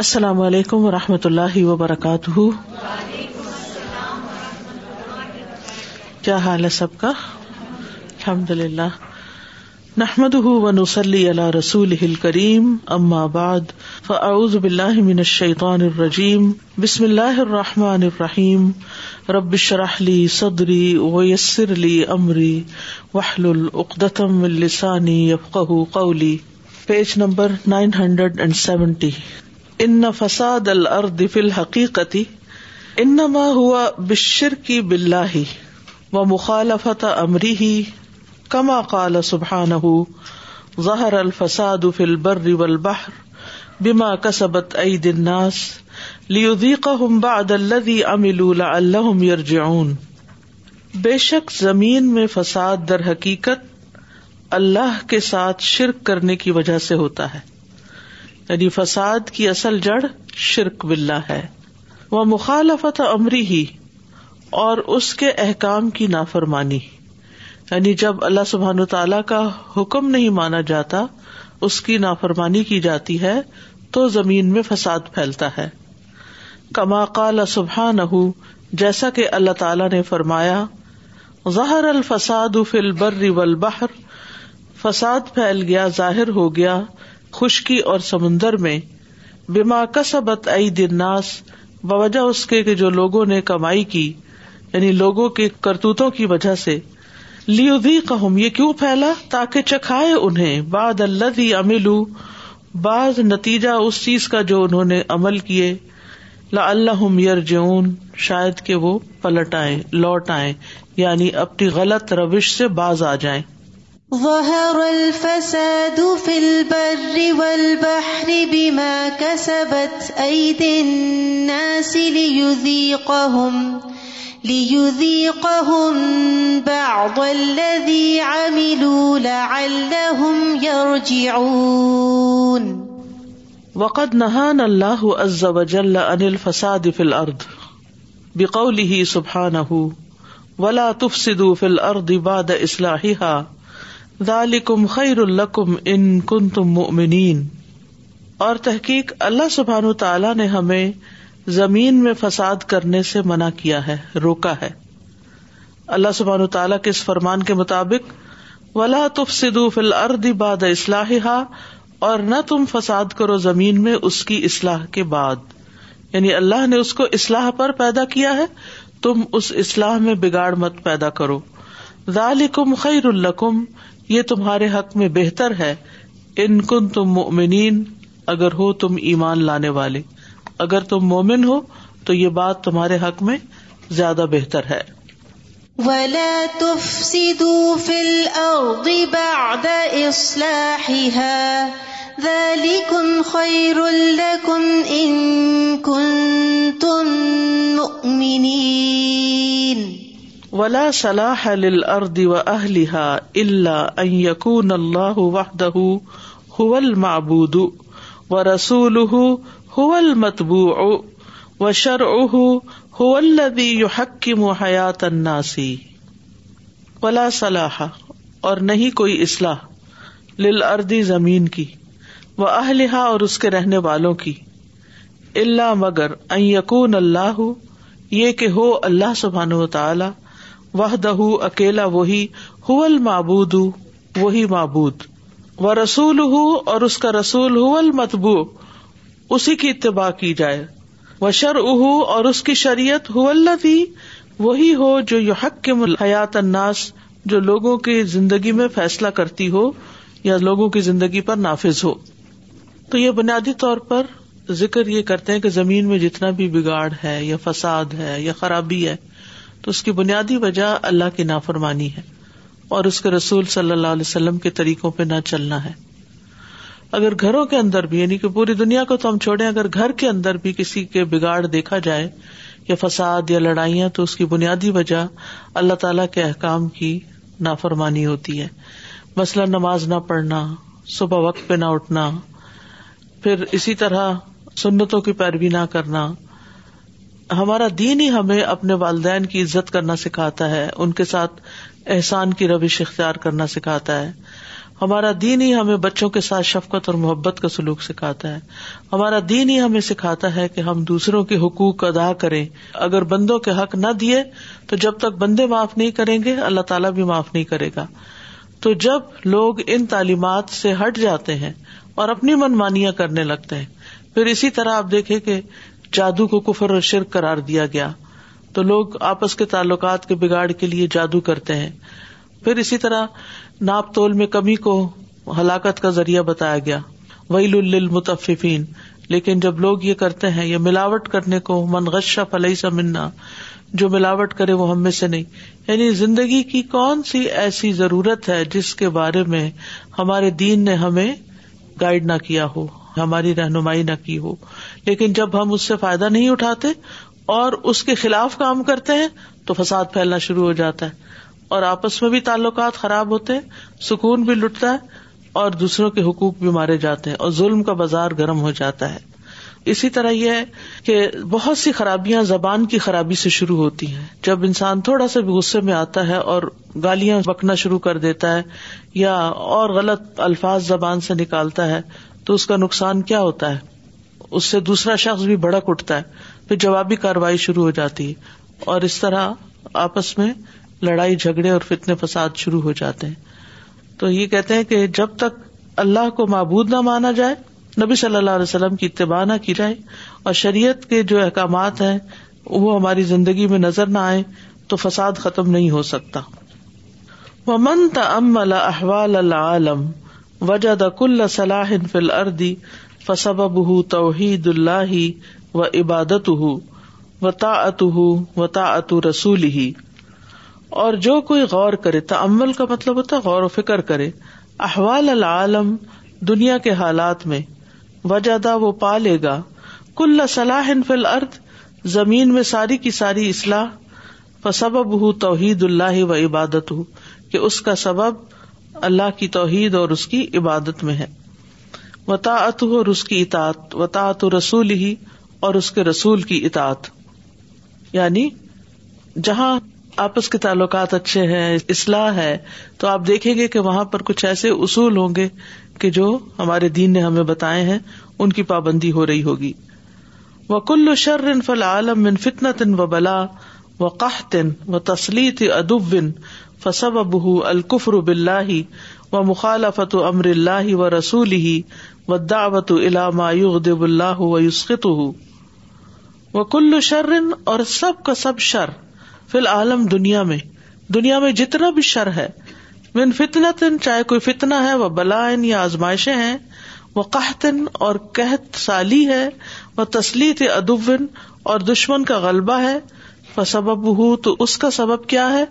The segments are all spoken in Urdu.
السلام علیکم و رحمۃ اللہ وبرکاتہ کیا حال ہے سب کا الحمد للہ نحمد نسلی اللہ رسول کریم امہباد من بلشن الرجیم بسم اللہ الرحمٰن الرحیم رب شرحلی صدری ویسر علی عمری وحل العقدم السانی قولی page number nine hundred and seventy in فساد الارض فل حقیقتی انما ہوا بشر کی بلا ہی و مخالفت امری ہی کما قال سبحان ظہر الفساد فل بر البہر بما کصبت عید لیک باد الدی امل اللہ یرجعون بے شک زمین میں فساد در حقیقت اللہ کے ساتھ شرک کرنے کی وجہ سے ہوتا ہے یعنی فساد کی اصل جڑ شرک بلّہ ہے وہ مخالفت عمری ہی اور اس کے احکام کی نافرمانی یعنی جب اللہ سبحان تعالی کا حکم نہیں مانا جاتا اس کی نافرمانی کی جاتی ہے تو زمین میں فساد پھیلتا ہے کما قال سبحان جیسا کہ اللہ تعالیٰ نے فرمایا ظہر الفساد فل بربہر فساد پھیل گیا ظاہر ہو گیا خشکی اور سمندر میں بیما کسبت باوجہ اس کے جو لوگوں نے کمائی کی یعنی لوگوں کے کرتوتوں کی وجہ سے لیو بھی چکھائے انہیں بعد اللہ امل بعض نتیجہ اس چیز کا جو انہوں نے عمل کیے لا یار جیون شاید کہ وہ پلٹ آئے لوٹ آئے یعنی اپنی غلط روش سے باز آ جائیں الناس ليذيقهم ليذيقهم بعض الذي عملوا لعلهم يرجعون وقد نہان اللہ عز وجل فساد فل ارد الأرض بقوله سبحانه ولا تفسدوا في فل بعد إصلاحها ذالکم خیر الکم ان کن مؤمنین اور تحقیق اللہ سبحان زمین میں فساد کرنے سے منع کیا ہے روکا ہے اللہ سبحان کے اس فرمان کے مطابق ولا سدو فل ارد اسلحا اور نہ تم فساد کرو زمین میں اس کی اصلاح کے بعد یعنی اللہ نے اس کو اصلاح پر پیدا کیا ہے تم اس اصلاح میں بگاڑ مت پیدا کرو ذالکم خیر الکم یہ تمہارے حق میں بہتر ہے ان کن تم مومنین اگر ہو تم ایمان لانے والے اگر تم مومن ہو تو یہ بات تمہارے حق میں زیادہ بہتر ہے ولا الله وحده و المعبود اللہ هو رسول متبو هو اہ ہودی محاط اناسی ولا صلاح اور نہیں کوئی اسلح زمین کی وہ اہلحہ اور اس کے رہنے والوں کی اللہ مگر ان یقون اللہ یہ کہ ہو اللہ سبحان و تعالی وہ دہ اکیلا وہی حول معبود وہی معبود و رسول ہو اور اس کا رسول حول متبو اسی کی اتباع کی جائے وہ شر اہ اور اس کی شریعت ہو تھی وہی ہو جو حق کے حیات اناس جو لوگوں کی زندگی میں فیصلہ کرتی ہو یا لوگوں کی زندگی پر نافذ ہو تو یہ بنیادی طور پر ذکر یہ کرتے ہیں کہ زمین میں جتنا بھی بگاڑ ہے یا فساد ہے یا خرابی ہے تو اس کی بنیادی وجہ اللہ کی نافرمانی ہے اور اس کے رسول صلی اللہ علیہ وسلم کے طریقوں پہ نہ چلنا ہے اگر گھروں کے اندر بھی یعنی کہ پوری دنیا کو تو ہم چھوڑے اگر گھر کے اندر بھی کسی کے بگاڑ دیکھا جائے یا فساد یا لڑائیاں تو اس کی بنیادی وجہ اللہ تعالی کے احکام کی نافرمانی ہوتی ہے مسئلہ نماز نہ پڑھنا صبح وقت پہ نہ اٹھنا پھر اسی طرح سنتوں کی پیروی نہ کرنا ہمارا دین ہی ہمیں اپنے والدین کی عزت کرنا سکھاتا ہے ان کے ساتھ احسان کی روش اختیار کرنا سکھاتا ہے ہمارا دین ہی ہمیں بچوں کے ساتھ شفقت اور محبت کا سلوک سکھاتا ہے ہمارا دین ہی ہمیں سکھاتا ہے کہ ہم دوسروں کے حقوق ادا کریں اگر بندوں کے حق نہ دیے تو جب تک بندے معاف نہیں کریں گے اللہ تعالیٰ بھی معاف نہیں کرے گا تو جب لوگ ان تعلیمات سے ہٹ جاتے ہیں اور اپنی من مانیاں کرنے لگتے ہیں پھر اسی طرح آپ دیکھیں کہ جادو کو کفر اور شرک قرار دیا گیا تو لوگ آپس کے تعلقات کے بگاڑ کے لیے جادو کرتے ہیں پھر اسی طرح ناپ تول میں کمی کو ہلاکت کا ذریعہ بتایا گیا ویل المتفین لیکن جب لوگ یہ کرتے ہیں یہ ملاوٹ کرنے کو من گشا فلئی سا منا جو ملاوٹ کرے وہ ہم میں سے نہیں یعنی زندگی کی کون سی ایسی ضرورت ہے جس کے بارے میں ہمارے دین نے ہمیں گائیڈ نہ کیا ہو ہماری رہنمائی نہ کی ہو لیکن جب ہم اس سے فائدہ نہیں اٹھاتے اور اس کے خلاف کام کرتے ہیں تو فساد پھیلنا شروع ہو جاتا ہے اور آپس میں بھی تعلقات خراب ہوتے ہیں سکون بھی لٹتا ہے اور دوسروں کے حقوق بھی مارے جاتے ہیں اور ظلم کا بازار گرم ہو جاتا ہے اسی طرح یہ ہے کہ بہت سی خرابیاں زبان کی خرابی سے شروع ہوتی ہیں جب انسان تھوڑا سا بھی غصے میں آتا ہے اور گالیاں بکنا شروع کر دیتا ہے یا اور غلط الفاظ زبان سے نکالتا ہے تو اس کا نقصان کیا ہوتا ہے اس سے دوسرا شخص بھی بڑا اٹھتا ہے پھر جوابی کاروائی شروع ہو جاتی ہے اور اس طرح آپس میں لڑائی جھگڑے اور فتنے فساد شروع ہو جاتے ہیں تو یہ کہتے ہیں کہ جب تک اللہ کو معبود نہ مانا جائے نبی صلی اللہ علیہ وسلم کی اتباع نہ کی جائے اور شریعت کے جو احکامات ہیں وہ ہماری زندگی میں نظر نہ آئے تو فساد ختم نہیں ہو سکتا وہ من وجہ فل اردی فصب بہ توحید اللہ و عبادت ہُ و تا تو رسول ہی اور جو کوئی غور کرے کا مطلب ہوتا غور و فکر کرے احوال العالم دنیا کے حالات میں و وہ پا لے گا فل ارد زمین میں ساری کی ساری اصلاح فسب توحید اللہ و عبادت کہ اس کا سبب اللہ کی توحید اور اس کی عبادت میں ہے اور اس کی اطاعت وطاعت رسول ہی اور اس کے رسول کی اطاط یعنی جہاں آپس کے تعلقات اچھے ہیں اصلاح ہے تو آپ دیکھیں گے کہ وہاں پر کچھ ایسے اصول ہوں گے کہ جو ہمارے دین نے ہمیں بتائے ہیں ان کی پابندی ہو رہی ہوگی وہ کل و فل عالم ان فتنا تن و بلا و قطن و تسلیت ادب فصب ابہ الکفر بلّہ و مخالفت امر اللہ و رسول ہی دعوت علاما دلہ اللہ و شرن اور سب کا سب شر فی العالم دنیا میں دنیا میں جتنا بھی شر ہے، فطنطََ چاہے کوئی فتنہ ہے وہ بلائن یا آزمائشیں ہیں وہ قحطن اور قحط سالی ہے وہ تسلیط ادب اور دشمن کا غلبہ ہے سبب ہو تو اس کا سبب کیا ہے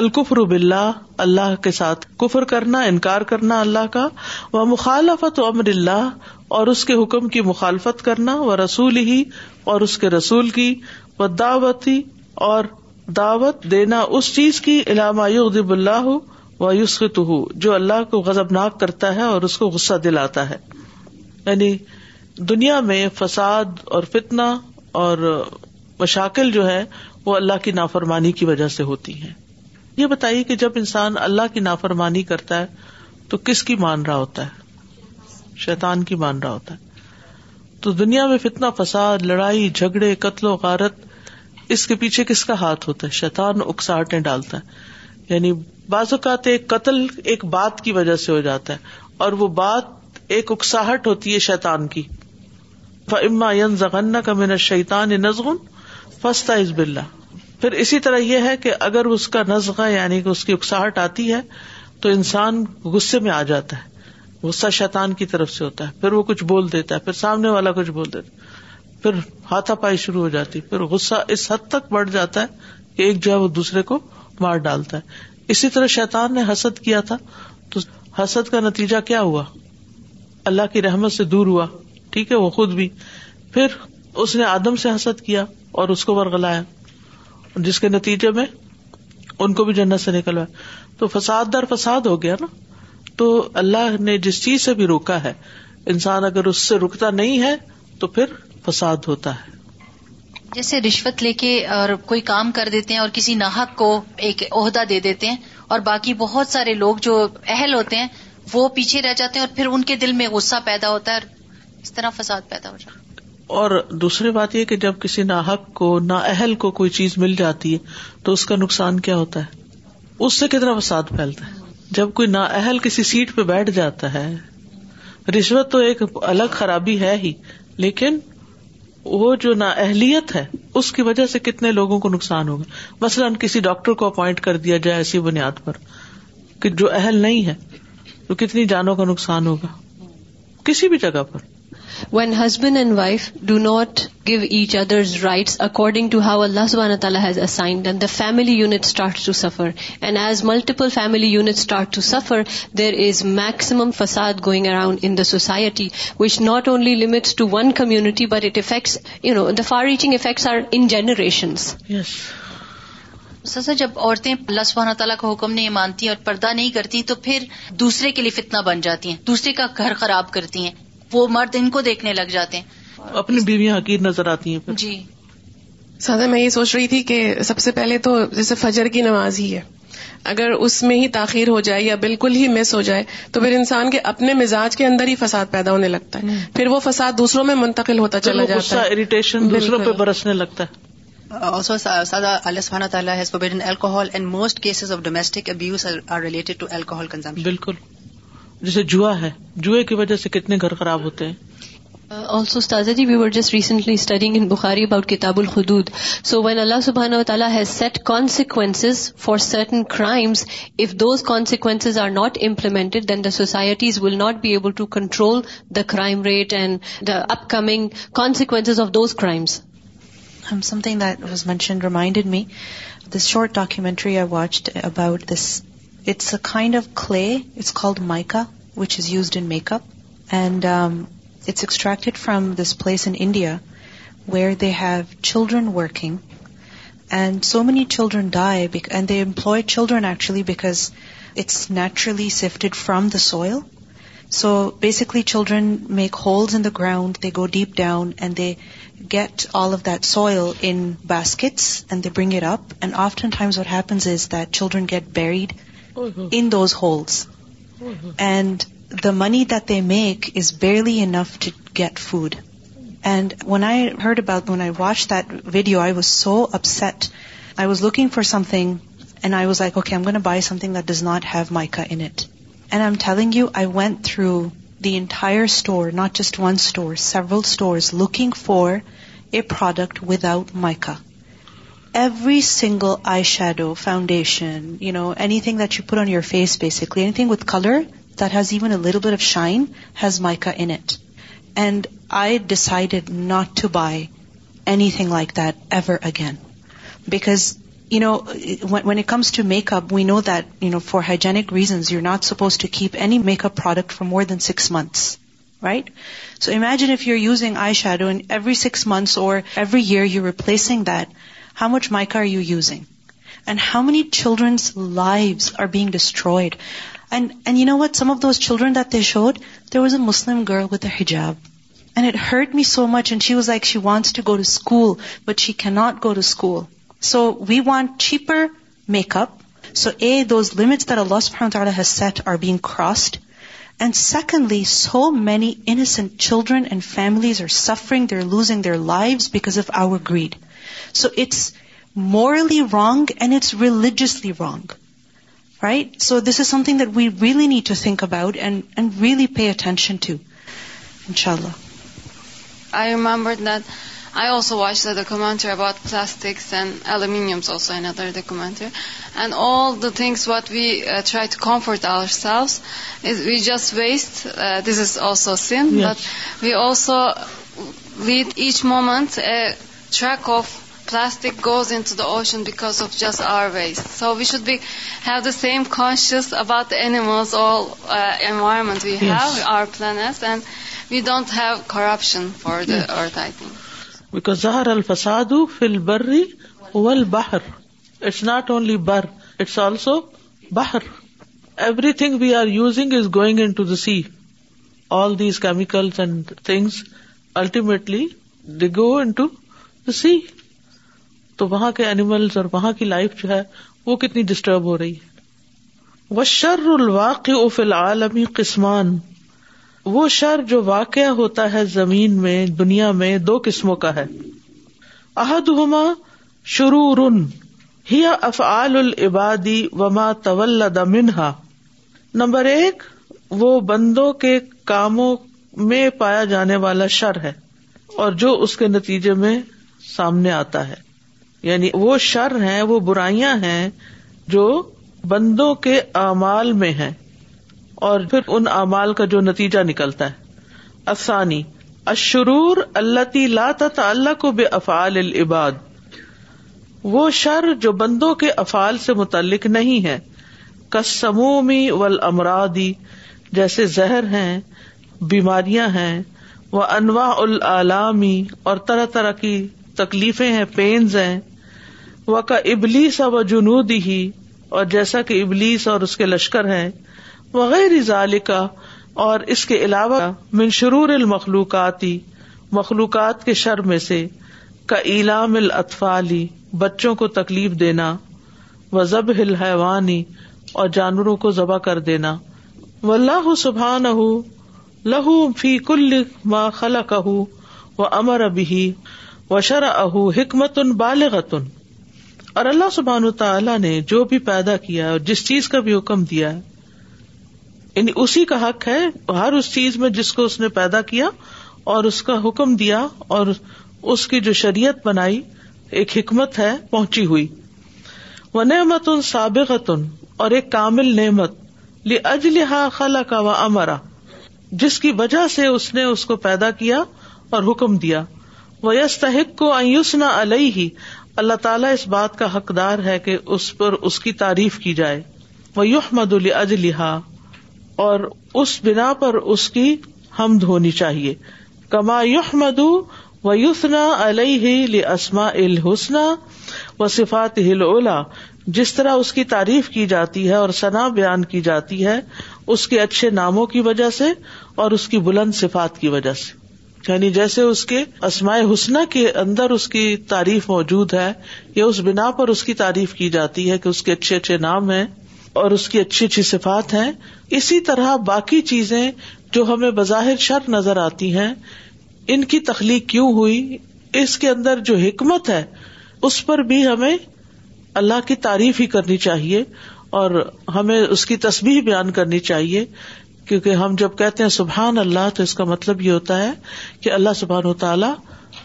الکفر بلّہ اللہ کے ساتھ کفر کرنا انکار کرنا اللہ کا وہ مخالفت امر اللہ اور اس کے حکم کی مخالفت کرنا وہ رسول ہی اور اس کے رسول کی دعوتی اور دعوت دینا اس چیز کی علامہ یغضب دب اللہ و یسخت تو جو اللہ کو غزب ناک کرتا ہے اور اس کو غصہ دلاتا ہے یعنی دنیا میں فساد اور فتنہ اور مشاکل جو ہے وہ اللہ کی نافرمانی کی وجہ سے ہوتی ہے یہ بتائیے کہ جب انسان اللہ کی نافرمانی کرتا ہے تو کس کی مان رہا ہوتا ہے شیتان کی مان رہا ہوتا ہے تو دنیا میں فتنا فساد لڑائی جھگڑے قتل و غارت اس کے پیچھے کس کا ہاتھ ہوتا ہے شیتان اکساہٹیں ڈالتا ہے یعنی بعض اوقات ایک قتل ایک بات کی وجہ سے ہو جاتا ہے اور وہ بات ایک اکساہٹ ہوتی ہے شیتان کی اما کا شیتان شیطان فستا از بلّہ پھر اسی طرح یہ ہے کہ اگر اس کا نزغہ یعنی کہ اس کی اکساہٹ آتی ہے تو انسان غصے میں آ جاتا ہے غصہ شیطان کی طرف سے ہوتا ہے پھر وہ کچھ بول دیتا ہے پھر سامنے والا کچھ بول دیتا ہے پھر ہاتھا پائی شروع ہو جاتی پھر غصہ اس حد تک بڑھ جاتا ہے کہ ایک جو ہے وہ دوسرے کو مار ڈالتا ہے اسی طرح شیطان نے حسد کیا تھا تو حسد کا نتیجہ کیا ہوا اللہ کی رحمت سے دور ہوا ٹھیک ہے وہ خود بھی پھر اس نے آدم سے حسد کیا اور اس کو ورگلایا جس کے نتیجے میں ان کو بھی جنت سے نکلوایا تو فساد در فساد ہو گیا نا تو اللہ نے جس چیز سے بھی روکا ہے انسان اگر اس سے رکتا نہیں ہے تو پھر فساد ہوتا ہے جیسے رشوت لے کے اور کوئی کام کر دیتے ہیں اور کسی ناحک کو ایک عہدہ دے دیتے ہیں اور باقی بہت سارے لوگ جو اہل ہوتے ہیں وہ پیچھے رہ جاتے ہیں اور پھر ان کے دل میں غصہ پیدا ہوتا ہے اور اس طرح فساد پیدا ہو جاتا ہے اور دوسری بات یہ کہ جب کسی ناحق کو نا اہل کو کوئی چیز مل جاتی ہے تو اس کا نقصان کیا ہوتا ہے اس سے کتنا فساد پھیلتا ہے جب کوئی نا اہل کسی سیٹ پہ بیٹھ جاتا ہے رشوت تو ایک الگ خرابی ہے ہی لیکن وہ جو نا اہلیت ہے اس کی وجہ سے کتنے لوگوں کو نقصان ہوگا مثلاً کسی ڈاکٹر کو اپوائنٹ کر دیا جائے ایسی بنیاد پر کہ جو اہل نہیں ہے تو کتنی جانوں کا نقصان ہوگا کسی بھی جگہ پر when husband and wife do not give each others rights according to how اللہ تعالیٰ has assigned the family unit start to suffer and as multiple family unit start to suffer there is maximum فساد going around in the society which not only limits to one community but it affects you know the far reaching effects are in generations sir جب عورتیں اللہ سبحانہ تعالیٰ کا حکم نہیں مانتی اور پردہ نہیں کرتی تو پھر دوسرے کے لیے فتنا بن جاتی ہیں دوسرے کا گھر خراب کرتی ہیں وہ مرد ان کو دیکھنے لگ جاتے ہیں اپنی بیویاں حقیر نظر آتی ہیں جی سادہ میں یہ سوچ رہی تھی کہ سب سے پہلے تو جیسے فجر کی نماز ہی ہے اگر اس میں ہی تاخیر ہو جائے یا بالکل ہی مس ہو جائے تو پھر انسان کے اپنے مزاج کے اندر ہی فساد پیدا ہونے لگتا ہے پھر وہ فساد دوسروں میں منتقل ہوتا چلا جاتا ہے اریٹیشن دوسروں پہ برسنے لگتا ہے بالکل جیسے جوا ہے جوئے کی وجہ سے کتنے گھر خراب ہوتے ہیں also G we were just recently studying in Bukhari about کتاب الخد سو وین اللہ سبحان و تعالیٰ has set consequences for certain crimes if those consequences are not implemented then the societies will not be able to control the crime rate and the upcoming consequence of those crimes something that was mention reminded me this short I watched about this It's a kind of clay. It's called mica, which is used in makeup. And um, it's extracted from this place in India where they have children working. And so many children die, and they employ children actually because it's naturally sifted from the soil. So basically children make holes in the ground, they go deep down, and they get all of that soil in baskets, and they bring it up. And oftentimes what happens is that children get buried in those holes. And the money that they make is barely enough to get food. And when I watched that video, I was so upset. I was looking for something, and I was like, okay, I'm going to buy something that does not have mica in it. And I'm telling you, I went through the entire store, not just one store, several stores, looking for a product without mica. Every single eyeshadow, foundation, anything that you put on your face basically, anything with color that has even a little bit of shine has mica in it. And I decided not to buy anything like that ever again. Because, when it comes to makeup, we know that, for hygienic reasons, you're not supposed to keep any makeup product for more than 6 months. Right? So imagine if you're using eyeshadow and every 6 months or every year you're replacing that. How much mica are you using? And how many children's lives are being destroyed? And you know what? Some of those children that they showed, there was a Muslim girl with a hijab. And it hurt me so much. And she was like, she wants to go to school, but she cannot go to school. So we want cheaper makeup. So A, those limits that Allah subhanahu wa ta'ala has set are being crossed. And secondly, so many innocent children and families are suffering. They're losing their lives because of our greed. So it's morally wrong and it's religiously wrong. Right? So this is something that we really need to think about and really pay attention to. Inshallah. I remembered that I also watched the documentary about plastics and aluminiums, also another documentary. And all the things what we uh, try to comfort ourselves is we just waste. Uh, this is also sin, yes. But we also lead each moment a track of plastic goes into the ocean because seem conscious about we don't have corruption for the earth because feel بر ویل بہر اٹس ناٹ اونلی بر اٹس آلسو باہر everything we are use is going into the sea all these chemical and things ultimately the go into the sea تو وہاں کے اینیمل اور وہاں کی لائف جو ہے وہ کتنی ڈسٹرب ہو رہی ہے وہ شر الواقع فی العالمی قسمان وہ شر جو واقع ہوتا ہے زمین میں دنیا میں دو قسموں کا ہے عہد ہوما شروع رن ہی افعال العبادی وما طول منہا نمبر ایک وہ بندوں کے کاموں میں پایا جانے والا شر ہے اور جو اس کے نتیجے میں سامنے آتا ہے یعنی وہ شر ہیں وہ برائیاں ہیں جو بندوں کے اعمال میں ہیں اور پھر ان اعمال کا جو نتیجہ نکلتا ہے آسانی اشرور اللہ تی لاتا اللہ کو بے افعال العباد وہ شر جو بندوں کے افعال سے متعلق نہیں ہے کسمومی امرادی جیسے زہر ہیں بیماریاں ہیں وہ انواع العلامی اور طرح طرح کی تکلیفیں ہیں پینز ہیں و کا ابلیس و جنو ہی اور جیسا کہ ابلیس اور اس کے لشکر ہیں وغیر ذالکا اور اس کے علاوہ منشرور المخلوقاتی مخلوقات کے شر میں سے کا ایلام الاطفالی بچوں کو تکلیف دینا و ضب الحیوانی اور جانوروں کو ذبح کر دینا و اللہ سبحان اہ ما خلق اہ و امر ابھی و شر اہ حکمت بالغتن اور اللہ سبحان تعالیٰ نے جو بھی پیدا کیا اور جس چیز کا بھی حکم دیا ہے یعنی اسی کا حق ہے ہر اس چیز میں جس کو اس نے پیدا کیا اور اس کا حکم دیا اور اس کی جو شریعت بنائی ایک حکمت ہے پہنچی ہوئی وہ نعمت ان سابق اور ایک کامل نعمت اجلحا خلا کا و امرا جس کی وجہ سے اس نے اس کو پیدا کیا اور حکم دیا وہ تحق کو آیوس نہ الحی اللہ تعالیٰ اس بات کا حقدار ہے کہ اس پر اس کی تعریف کی جائے وہ یوح مد الجلحا اور اس بنا پر اس کی حمد ہونی چاہیے کما یوح مدو و یوسنا السما الحسن و صفات ہل اولا جس طرح اس کی تعریف کی جاتی ہے اور ثنا بیان کی جاتی ہے اس کے اچھے ناموں کی وجہ سے اور اس کی بلند صفات کی وجہ سے یعنی جیسے اس کے اسمائے حسن کے اندر اس کی تعریف موجود ہے یا اس بنا پر اس کی تعریف کی جاتی ہے کہ اس کے اچھے اچھے نام ہیں اور اس کی اچھی اچھی صفات ہیں اسی طرح باقی چیزیں جو ہمیں بظاہر شر نظر آتی ہیں ان کی تخلیق کیوں ہوئی اس کے اندر جو حکمت ہے اس پر بھی ہمیں اللہ کی تعریف ہی کرنی چاہیے اور ہمیں اس کی تسبیح بیان کرنی چاہیے کیونکہ ہم جب کہتے ہیں سبحان اللہ تو اس کا مطلب یہ ہوتا ہے کہ اللہ سبحان و تعالیٰ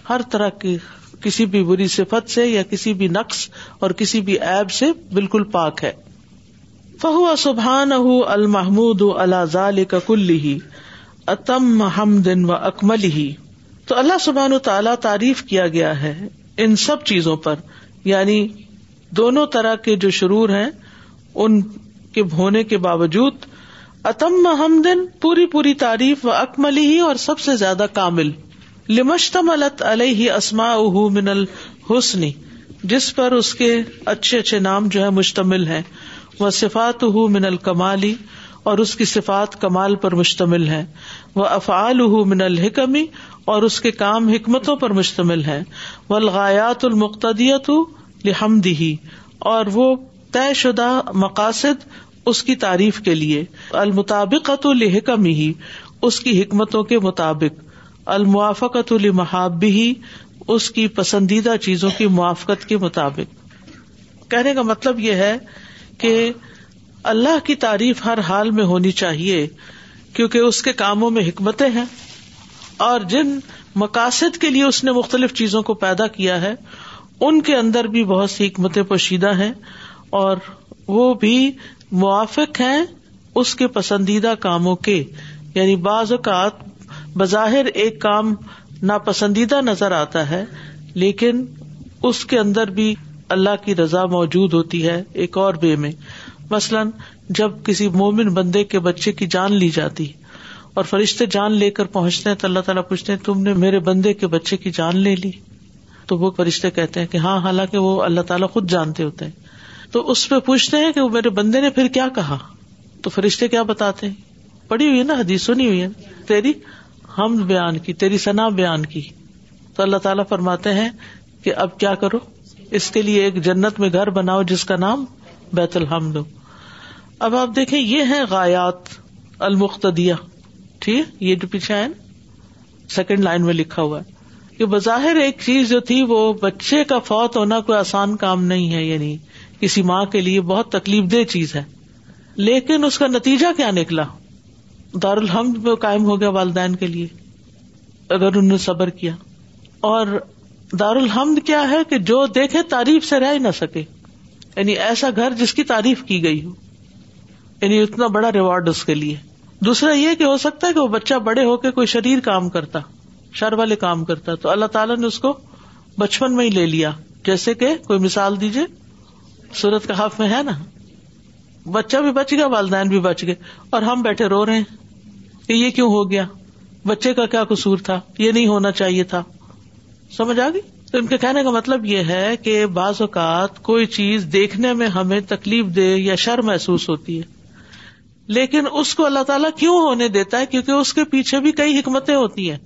ہر طرح کی کسی بھی بری صفت سے یا کسی بھی نقص اور کسی بھی ایب سے بالکل پاک ہے فہو سبحان اہ المحمود و کا کل ہی اتم ہم دن و اکمل ہی تو اللہ سبحان و تعالی تعریف کیا گیا ہے ان سب چیزوں پر یعنی دونوں طرح کے جو شرور ہیں ان کے ہونے کے باوجود اتم حمدن دن پوری پوری تعریف و اکملی ہی اور سب سے زیادہ کامل لمشتم الت علیہ اسما من الحسنی جس پر اس کے اچھے اچھے نام جو ہے مشتمل ہے وہ صفات ہُ من الکمالی اور اس کی صفات کمال پر مشتمل ہے وہ افعال ہوں من الحکمی اور اس کے کام حکمتوں پر مشتمل ہے وہ المقتدیت لحمدی اور وہ طے شدہ مقاصد اس کی تعریف کے لیے المطابقت الحکم ہی اس کی حکمتوں کے مطابق الموافقت المحاب بھی اس کی پسندیدہ چیزوں کی موافقت کے مطابق کہنے کا مطلب یہ ہے کہ اللہ کی تعریف ہر حال میں ہونی چاہیے کیونکہ اس کے کاموں میں حکمتیں ہیں اور جن مقاصد کے لیے اس نے مختلف چیزوں کو پیدا کیا ہے ان کے اندر بھی بہت سی حکمتیں پوشیدہ ہیں اور وہ بھی موافق ہیں اس کے پسندیدہ کاموں کے یعنی بعض اوقات بظاہر ایک کام ناپسندیدہ نظر آتا ہے لیکن اس کے اندر بھی اللہ کی رضا موجود ہوتی ہے ایک اور بے میں مثلاً جب کسی مومن بندے کے بچے کی جان لی جاتی اور فرشتے جان لے کر پہنچتے ہیں تو اللہ تعالیٰ پوچھتے ہیں تم نے میرے بندے کے بچے کی جان لے لی تو وہ فرشتے کہتے ہیں کہ ہاں حالانکہ وہ اللہ تعالیٰ خود جانتے ہوتے ہیں تو اس پہ پوچھتے ہیں کہ وہ میرے بندے نے پھر کیا کہا تو فرشتے کیا بتاتے ہیں پڑی ہوئی ہے نا حدیث سنی ہوئی ہے تیری ہم بیان کی تیری ثنا بیان کی تو اللہ تعالیٰ فرماتے ہیں کہ اب کیا کرو اس کے لیے ایک جنت میں گھر بناؤ جس کا نام بیت الحمد اب آپ دیکھیں یہ ہے غایات المختیا ٹھیک یہ جو پیچھے ہے سیکنڈ لائن میں لکھا ہوا ہے کہ بظاہر ایک چیز جو تھی وہ بچے کا فوت ہونا کوئی آسان کام نہیں ہے یعنی کسی ماں کے لیے بہت تکلیف دہ چیز ہے لیکن اس کا نتیجہ کیا نکلا دار الحمد قائم ہو گیا والدین کے لیے اگر انہوں نے صبر کیا اور دار الحمد کیا ہے کہ جو دیکھے تعریف سے رہ ہی نہ سکے یعنی ایسا گھر جس کی تعریف کی گئی ہو یعنی اتنا بڑا ریوارڈ اس کے لیے دوسرا یہ کہ ہو سکتا ہے کہ وہ بچہ بڑے ہو کے کوئی شریر کام کرتا شر والے کام کرتا تو اللہ تعالیٰ نے اس کو بچپن میں ہی لے لیا جیسے کہ کوئی مثال دیجیے سورت کا حف میں ہے نا بچہ بھی بچ گیا والدین بھی بچ گئے اور ہم بیٹھے رو رہے ہیں کہ یہ کیوں ہو گیا بچے کا کیا قصور تھا یہ نہیں ہونا چاہیے تھا سمجھ آ گئی تو ان کے کہنے کا مطلب یہ ہے کہ بعض اوقات کوئی چیز دیکھنے میں ہمیں تکلیف دے یا شر محسوس ہوتی ہے لیکن اس کو اللہ تعالیٰ کیوں ہونے دیتا ہے کیونکہ اس کے پیچھے بھی کئی حکمتیں ہوتی ہیں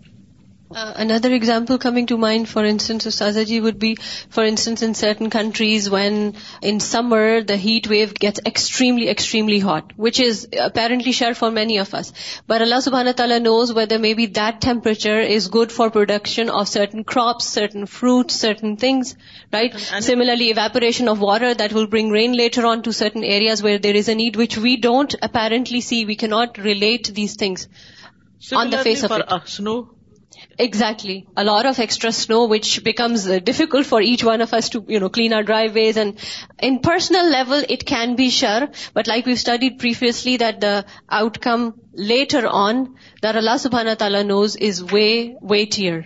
اندر example coming to mind for instance استاذہ جی would be for instance in certain countries when in summer the heat wave gets extremely extremely hot which is apparently share for many of us but اللہ سبحانہ تعالیٰ knows whether be that temperature is good for production of certain crops certain fruit certain things right similarly evaporation of water that will bring rain later on to certain areas where there is a need which we don't apparently see we can not relate these things on the face of exactly of extra snow which becomes difficult for each one of us to you know clean our driveways and in personal level it can be share but like studied previously that the outcome later on there اللہ سبحانہ تعالیٰ knows his way way tear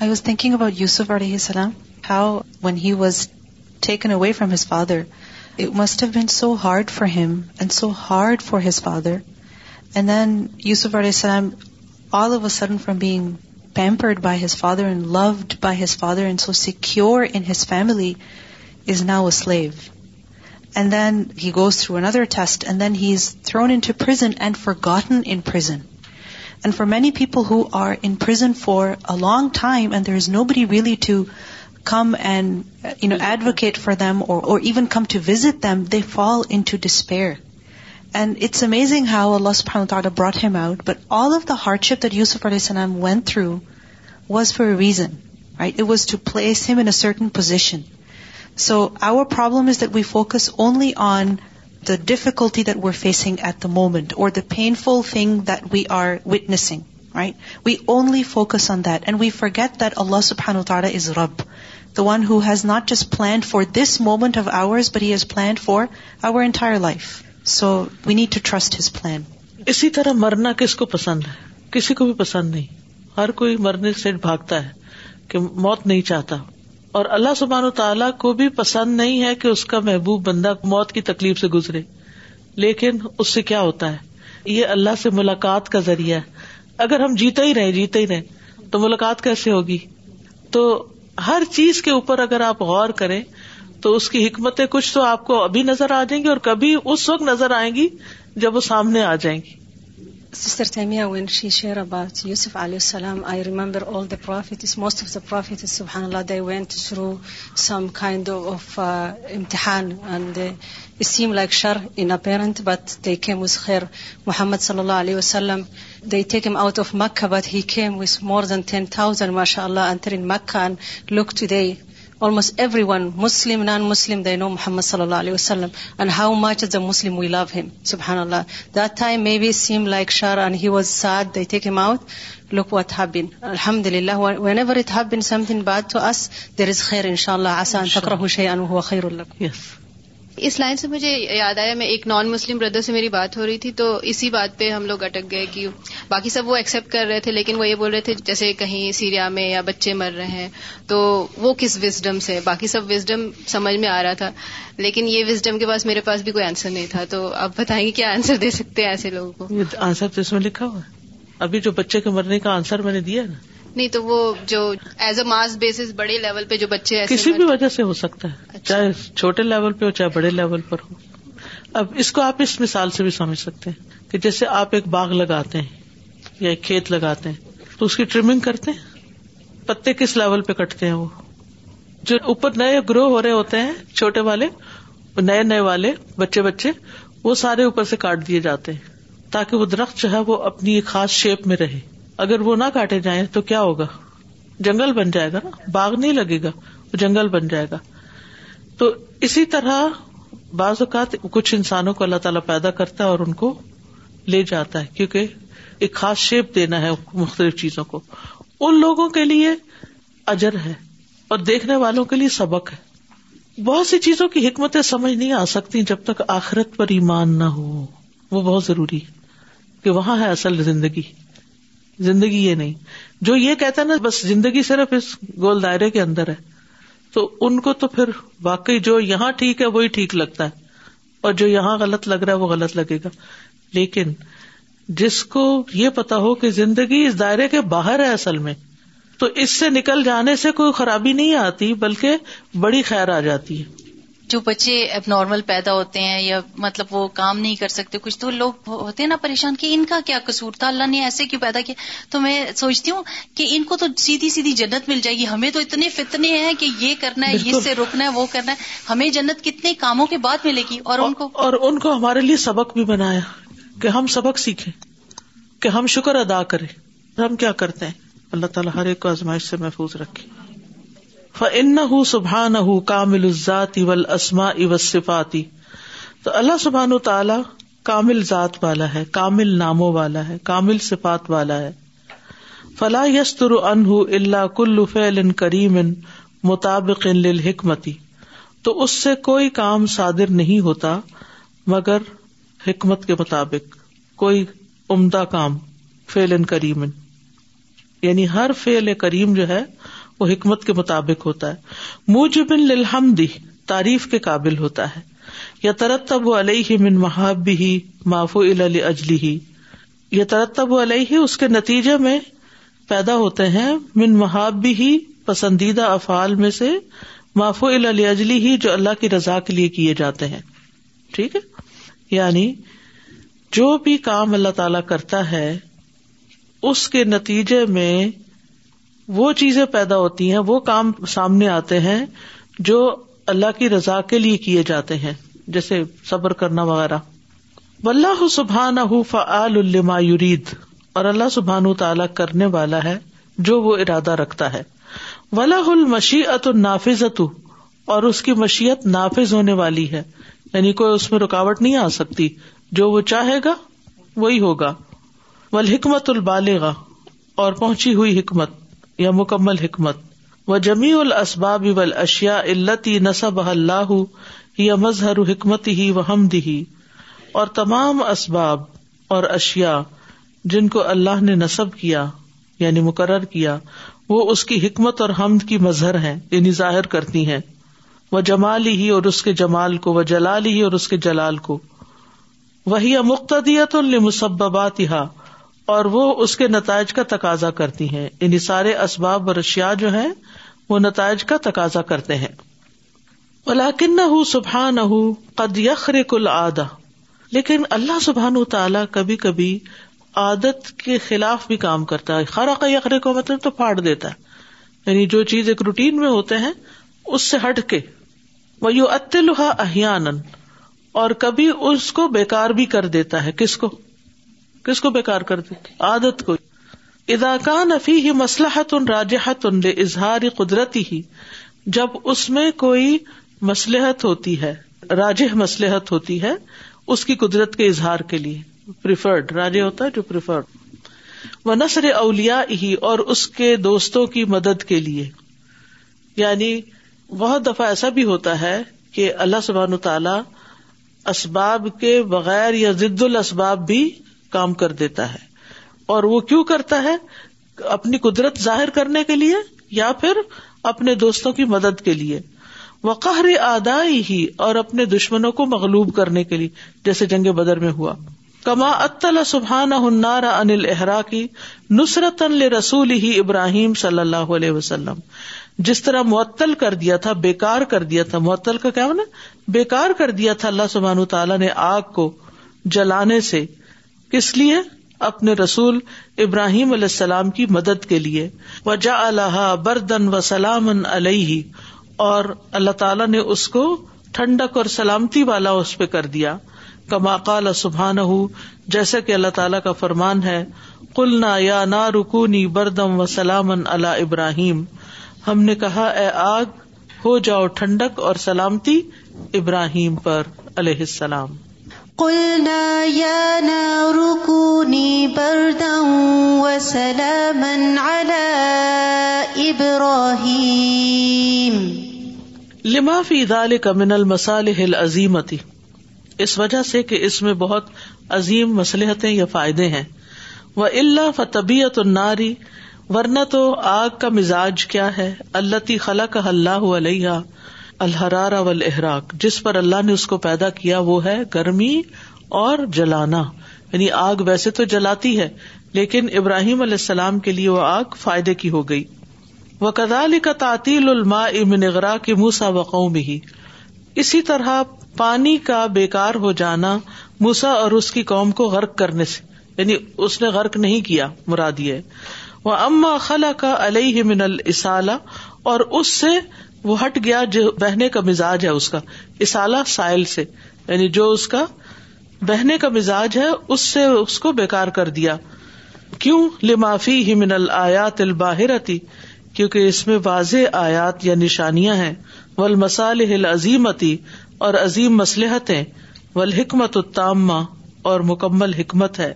I was thinking about Yusuf علیہ السلام how when he was taken away from his father it must have been so hard for and so hard for his father and then Yusuf علیہ السلام all of a sudden from being pampered by his father and loved by his father and so secure in his family, is now a slave. And then he goes through another test, and then he's thrown into prison and forgotten in prison. And for many people who are in prison for a long time and there is nobody really to come and advocate for them or even come to visit them, they fall into despair. And it's amazing how اللہ تعالیٰ brought him out but all of the hardship that Yusuf علیہ السلام went through was for reason right it was to place him in a certain position so our problem is that we focus only on the difficulty that we're facing at the moment or the painful thing that we are witnessing right we only focus on that and we forget that Allah سفواڑا is رب the one who has not just planned for this moment of ours but he is planned for our entire life so we need to trust his plan اسی طرح مرنا کس کو پسند ہے کسی کو بھی پسند نہیں ہر کوئی مرنے سے بھاگتا ہے کہ موت نہیں چاہتا اور اللہ سبحان و تعالیٰ کو بھی پسند نہیں ہے کہ اس کا محبوب بندہ موت کی تکلیف سے گزرے لیکن اس سے کیا ہوتا ہے یہ اللہ سے ملاقات کا ذریعہ اگر ہم جیتے ہی رہے جیتے ہی رہے تو ملاقات کیسے ہوگی تو ہر چیز کے اوپر اگر آپ غور کریں تو اس کی حکمتیں کچھ تو آپ کو ابھی نظر آ جائیں گی اور کبھی اس وقت نظر آئیں گی جب وہ سامنے آ جائیں گی محمد صلی اللہ علیہ وسلم almost everyone Muslim non Muslim they know Muhammad صلی اللہ علیہ وسلم and how much is a Muslim we love him سبحان اللہ that time may be same like شار and he was said they take him out look what have been الحمد للہ whenever it have been something bad to us there is خیر ان شاء اللہ آسان تکر ہو شی ان خیر الکم yes. اس لائن سے مجھے یاد آیا میں ایک نان مسلم بردر سے میری بات ہو رہی تھی تو اسی بات پہ ہم لوگ اٹک گئے کہ باقی سب وہ ایکسپٹ کر رہے تھے لیکن وہ یہ بول رہے تھے جیسے کہیں سیریا میں یا بچے مر رہے ہیں تو وہ کس وزڈم سے باقی سب وزڈم سمجھ میں آ رہا تھا لیکن یہ وزڈم کے پاس میرے پاس بھی کوئی آنسر نہیں تھا تو آپ بتائیں گے کیا آنسر دے سکتے ہیں ایسے لوگوں کو آنسر تو اس میں لکھا ہوا ابھی جو بچے کے مرنے کا آنسر میں نے دیا نا نہیں تو وہ جو ایز اے ماس بیس بڑے لیول پہ جو بچے کسی بھی وجہ سے ہو سکتا ہے اچھا۔ چاہے چھوٹے لیول پہ ہو چاہے بڑے لیول پر ہو اب اس کو آپ اس مثال سے بھی سمجھ سکتے ہیں کہ جیسے آپ ایک باغ لگاتے ہیں یا ایک کھیت لگاتے ہیں تو اس کی ٹریمنگ کرتے ہیں پتے کس لیول پہ کٹتے ہیں وہ جو اوپر نئے گرو ہو رہے ہوتے ہیں چھوٹے والے نئے نئے والے بچے بچے وہ سارے اوپر سے کاٹ دیے جاتے ہیں تاکہ وہ درخت جو ہے وہ اپنی خاص شیپ میں رہے اگر وہ نہ کاٹے جائیں تو کیا ہوگا جنگل بن جائے گا نا باغ نہیں لگے گا وہ جنگل بن جائے گا تو اسی طرح بعض اوقات کچھ انسانوں کو اللہ تعالیٰ پیدا کرتا ہے اور ان کو لے جاتا ہے کیونکہ ایک خاص شیپ دینا ہے مختلف چیزوں کو ان لوگوں کے لیے اجر ہے اور دیکھنے والوں کے لیے سبق ہے بہت سی چیزوں کی حکمتیں سمجھ نہیں آ سکتی جب تک آخرت پر ایمان نہ ہو وہ بہت ضروری کہ وہاں ہے اصل زندگی زندگی یہ نہیں جو یہ کہتا نا بس زندگی صرف اس گول دائرے کے اندر ہے تو ان کو تو پھر واقعی جو یہاں ٹھیک ہے وہی ٹھیک لگتا ہے اور جو یہاں غلط لگ رہا ہے وہ غلط لگے گا لیکن جس کو یہ پتا ہو کہ زندگی اس دائرے کے باہر ہے اصل میں تو اس سے نکل جانے سے کوئی خرابی نہیں آتی بلکہ بڑی خیر آ جاتی ہے جو بچے اب نارمل پیدا ہوتے ہیں یا مطلب وہ کام نہیں کر سکتے کچھ تو لوگ ہوتے ہیں نا پریشان کہ ان کا کیا قصور تھا اللہ نے ایسے کیوں پیدا کیا تو میں سوچتی ہوں کہ ان کو تو سیدھی سیدھی جنت مل جائے گی ہمیں تو اتنے فتنے ہیں کہ یہ کرنا ہے اس سے رکنا ہے وہ کرنا ہے ہمیں جنت کتنے کاموں کے بعد ملے گی اور ان کو اور ان کو ہمارے لیے سبق بھی بنایا کہ ہم سبق سیکھیں کہ ہم شکر ادا کریں ہم کیا کرتے ہیں اللہ تعالیٰ ہر ایک کو آزمائش سے محفوظ رکھے ان سبحان ہُ کامل ذات اول صفاتی تو اللہ سبحان و کامل ذات والا ہے کامل ناموں والا ہے کامل صفات والا ہے فلاح یسر اللہ کل فعل کریم مطابق انکمتی تو اس سے کوئی کام صادر نہیں ہوتا مگر حکمت کے مطابق کوئی عمدہ کام فی کریم کریمن یعنی ہر فیل کریم جو ہے وہ حکمت کے مطابق ہوتا ہے موجب بن تعریف کے قابل ہوتا ہے یا ترتب علیہ من محاب ہی معفو اجلی ہی یا ترتب علیہ اس کے نتیجے میں پیدا ہوتے ہیں من محاب ہی پسندیدہ افعال میں سے معفو ال اجلی ہی جو اللہ کی رضا کے لیے کیے جاتے ہیں ٹھیک ہے یعنی جو بھی کام اللہ تعالی کرتا ہے اس کے نتیجے میں وہ چیزیں پیدا ہوتی ہیں وہ کام سامنے آتے ہیں جو اللہ کی رضا کے لیے کیے جاتے ہیں جیسے صبر کرنا وغیرہ ولہ سبحان فعال فعل یرید اور اللہ سبحان تعالیٰ کرنے والا ہے جو وہ ارادہ رکھتا ہے ولہ المشیت النافظ اتو اور اس کی مشیت نافذ ہونے والی ہے یعنی کوئی اس میں رکاوٹ نہیں آ سکتی جو وہ چاہے گا وہی ہوگا ول حکمت البالغ اور پہنچی ہوئی حکمت یا مکمل حکمت و جمی الاسباب اسباب اشیا التی نصب اللہ یا مظہر حکمت ہی و حمد ہی اور تمام اسباب اور اشیا جن کو اللہ نے نصب کیا یعنی مقرر کیا وہ اس کی حکمت اور حمد کی مظہر ہے یعنی ظاہر کرتی ہیں وہ جمال ہی اور اس کے جمال کو وہ جلال ہی اور اس کے جلال کو وہی مقتدیت المسبات اور وہ اس کے نتائج کا تقاضا کرتی ہیں ان یعنی سارے اسباب اور اشیا جو ہیں وہ نتائج کا تقاضا کرتے ہیں سبحا نہ اللہ سبحان تعالی کبھی کبھی عادت کے خلاف بھی کام کرتا ہے خرا کا یخرے کو مطلب تو پھاڑ دیتا ہے یعنی جو چیز ایک روٹین میں ہوتے ہیں اس سے ہٹ کے وہ یو اتلحا الحا اور کبھی اس کو بیکار بھی کر دیتا ہے کس کو کس کو بیکار کر دیتی عادت کو اداکان مسلحت راجہ تن اظہار قدرتی ہی جب اس میں کوئی مسلحت ہوتی ہے راجہ مسلحت ہوتی ہے اس کی قدرت کے اظہار کے لیے پریفرڈ ہوتا ہے جو پریفرڈ وہ نثر اولیا ہی اور اس کے دوستوں کی مدد کے لیے یعنی بہت دفعہ ایسا بھی ہوتا ہے کہ اللہ سبحان تعالی اسباب کے بغیر یا ضد الاسباب بھی کام کر دیتا ہے اور وہ کیوں کرتا ہے اپنی قدرت ظاہر کرنے کے لیے یا پھر اپنے دوستوں کی مدد کے لیے آدائی ہی اور اپنے دشمنوں کو مغلوب کرنے کے لیے جیسے جنگ بدر میں ہوا کما سبحان ہنارا انل احرا کی نصرت رسول ہی ابراہیم صلی اللہ علیہ وسلم جس طرح معطل کر دیا تھا بےکار کر دیا تھا معطل کا کیا ہونا بےکار کر دیا تھا اللہ سبحان تعالیٰ نے آگ کو جلانے سے کس لیے اپنے رسول ابراہیم علیہ السلام کی مدد کے لیے وجا اللہ بردن و سلام علیہ اور اللہ تعالیٰ نے اس کو ٹھنڈک اور سلامتی والا اس پہ کر دیا کما کال سبحان ہوں جیسا کہ اللہ تعالیٰ کا فرمان ہے کل نہ یا نہ رکونی بردم و سلامن اللہ ابراہیم ہم نے کہا اے آگ ہو جاؤ ٹھنڈک اور سلامتی ابراہیم پر علیہ السلام قلنا بردا على لما دال کا من المسال ہل عظیمتی اس وجہ سے کہ اس میں بہت عظیم مصلحتیں یا فائدے ہیں وہ اللہ ف طبیعت الناری ورنہ تو آگ کا مزاج کیا ہے اللہ تی خلا کا اللہ علیہ الحرارا الحراق جس پر اللہ نے اس کو پیدا کیا وہ ہے گرمی اور جلانا یعنی آگ ویسے تو جلاتی ہے لیکن ابراہیم علیہ السلام کے لیے وہ آگ فائدے کی ہو گئی وہ کدال کا تعطیل الما امن اغرا کی موسا میں ہی اسی طرح پانی کا بیکار ہو جانا موسا اور اس کی قوم کو غرق کرنے سے یعنی اس نے غرق نہیں کیا مرادی وہ اما خلا کا علیہ من السالہ اور اس سے وہ ہٹ گیا جو بہنے کا مزاج ہے اس کا اسالہ سائل سے یعنی جو اس کا بہنے کا مزاج ہے اس سے اس کو بیکار کر دیا کیوں لمافی ہی من الیات الباہر کیونکہ اس میں واضح آیات یا نشانیاں ہیں ول مسال ہل عظیمتی اور عظیم مسلحت ول حکمت حکمتما اور مکمل حکمت ہے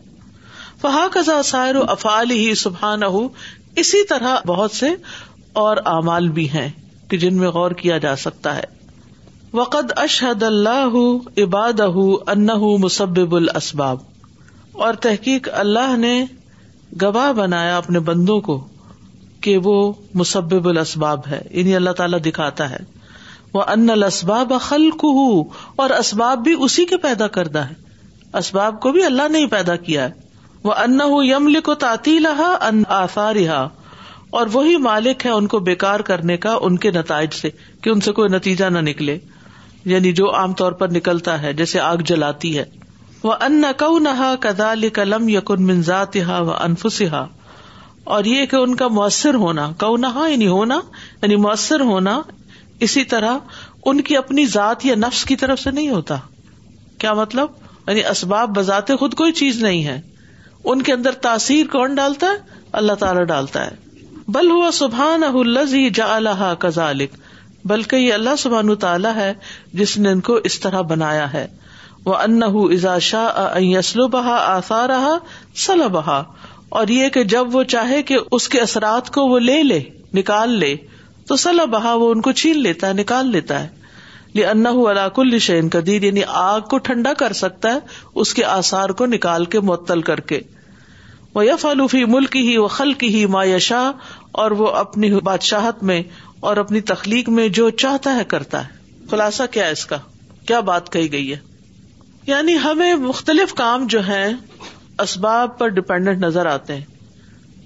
فہا قزا سائر افعال ہی سبحان اسی طرح بہت سے اور اعمال بھی ہیں کہ جن میں غور کیا جا سکتا ہے وقد اشحد اللہ عباد مصب ال اسباب اور تحقیق اللہ نے گواہ بنایا اپنے بندوں کو کہ وہ مسب ال اسباب ہے انہیں یعنی اللہ تعالیٰ دکھاتا ہے وہ ان الاسباب خلق اور اسباب بھی اسی کے پیدا کردہ ہے اسباب کو بھی اللہ نے پیدا کیا ہے وہ ان یمل کو تعطیل ان آثار اور وہی مالک ہے ان کو بیکار کرنے کا ان کے نتائج سے کہ ان سے کوئی نتیجہ نہ نکلے یعنی جو عام طور پر نکلتا ہے جیسے آگ جلاتی ہے وہ ان کو نہا کدال قلم یقن منزات و انفس اور یہ کہ ان کا مؤثر ہونا کو نہا یعنی ہونا یعنی مؤثر ہونا اسی طرح ان کی اپنی ذات یا نفس کی طرف سے نہیں ہوتا کیا مطلب یعنی اسباب بذات خود کوئی چیز نہیں ہے ان کے اندر تاثیر کون ڈالتا ہے اللہ تعالیٰ ڈالتا ہے بل ہوا سبحان جا اللہ کا ذالک بلکہ یہ اللہ سبحان تعالیٰ ہے جس نے ان کو اس طرح بنایا ہے وہ ان شاہ یسلو بہا آسا رہا بہا اور یہ کہ جب وہ چاہے کہ اس کے اثرات کو وہ لے لے نکال لے تو بہا وہ ان کو چھین لیتا ہے نکال لیتا ہے یہ ان شعین قدیر یعنی آگ کو ٹھنڈا کر سکتا ہے اس کے آسار کو نکال کے معطل کر کے وہ یف الفی ملک ہی و خل کی ہی مایاشاہ اور وہ اپنی بادشاہت میں اور اپنی تخلیق میں جو چاہتا ہے کرتا ہے خلاصہ کیا ہے اس کا کیا بات کہی گئی ہے یعنی ہمیں مختلف کام جو ہے اسباب پر ڈپینڈنٹ نظر آتے ہیں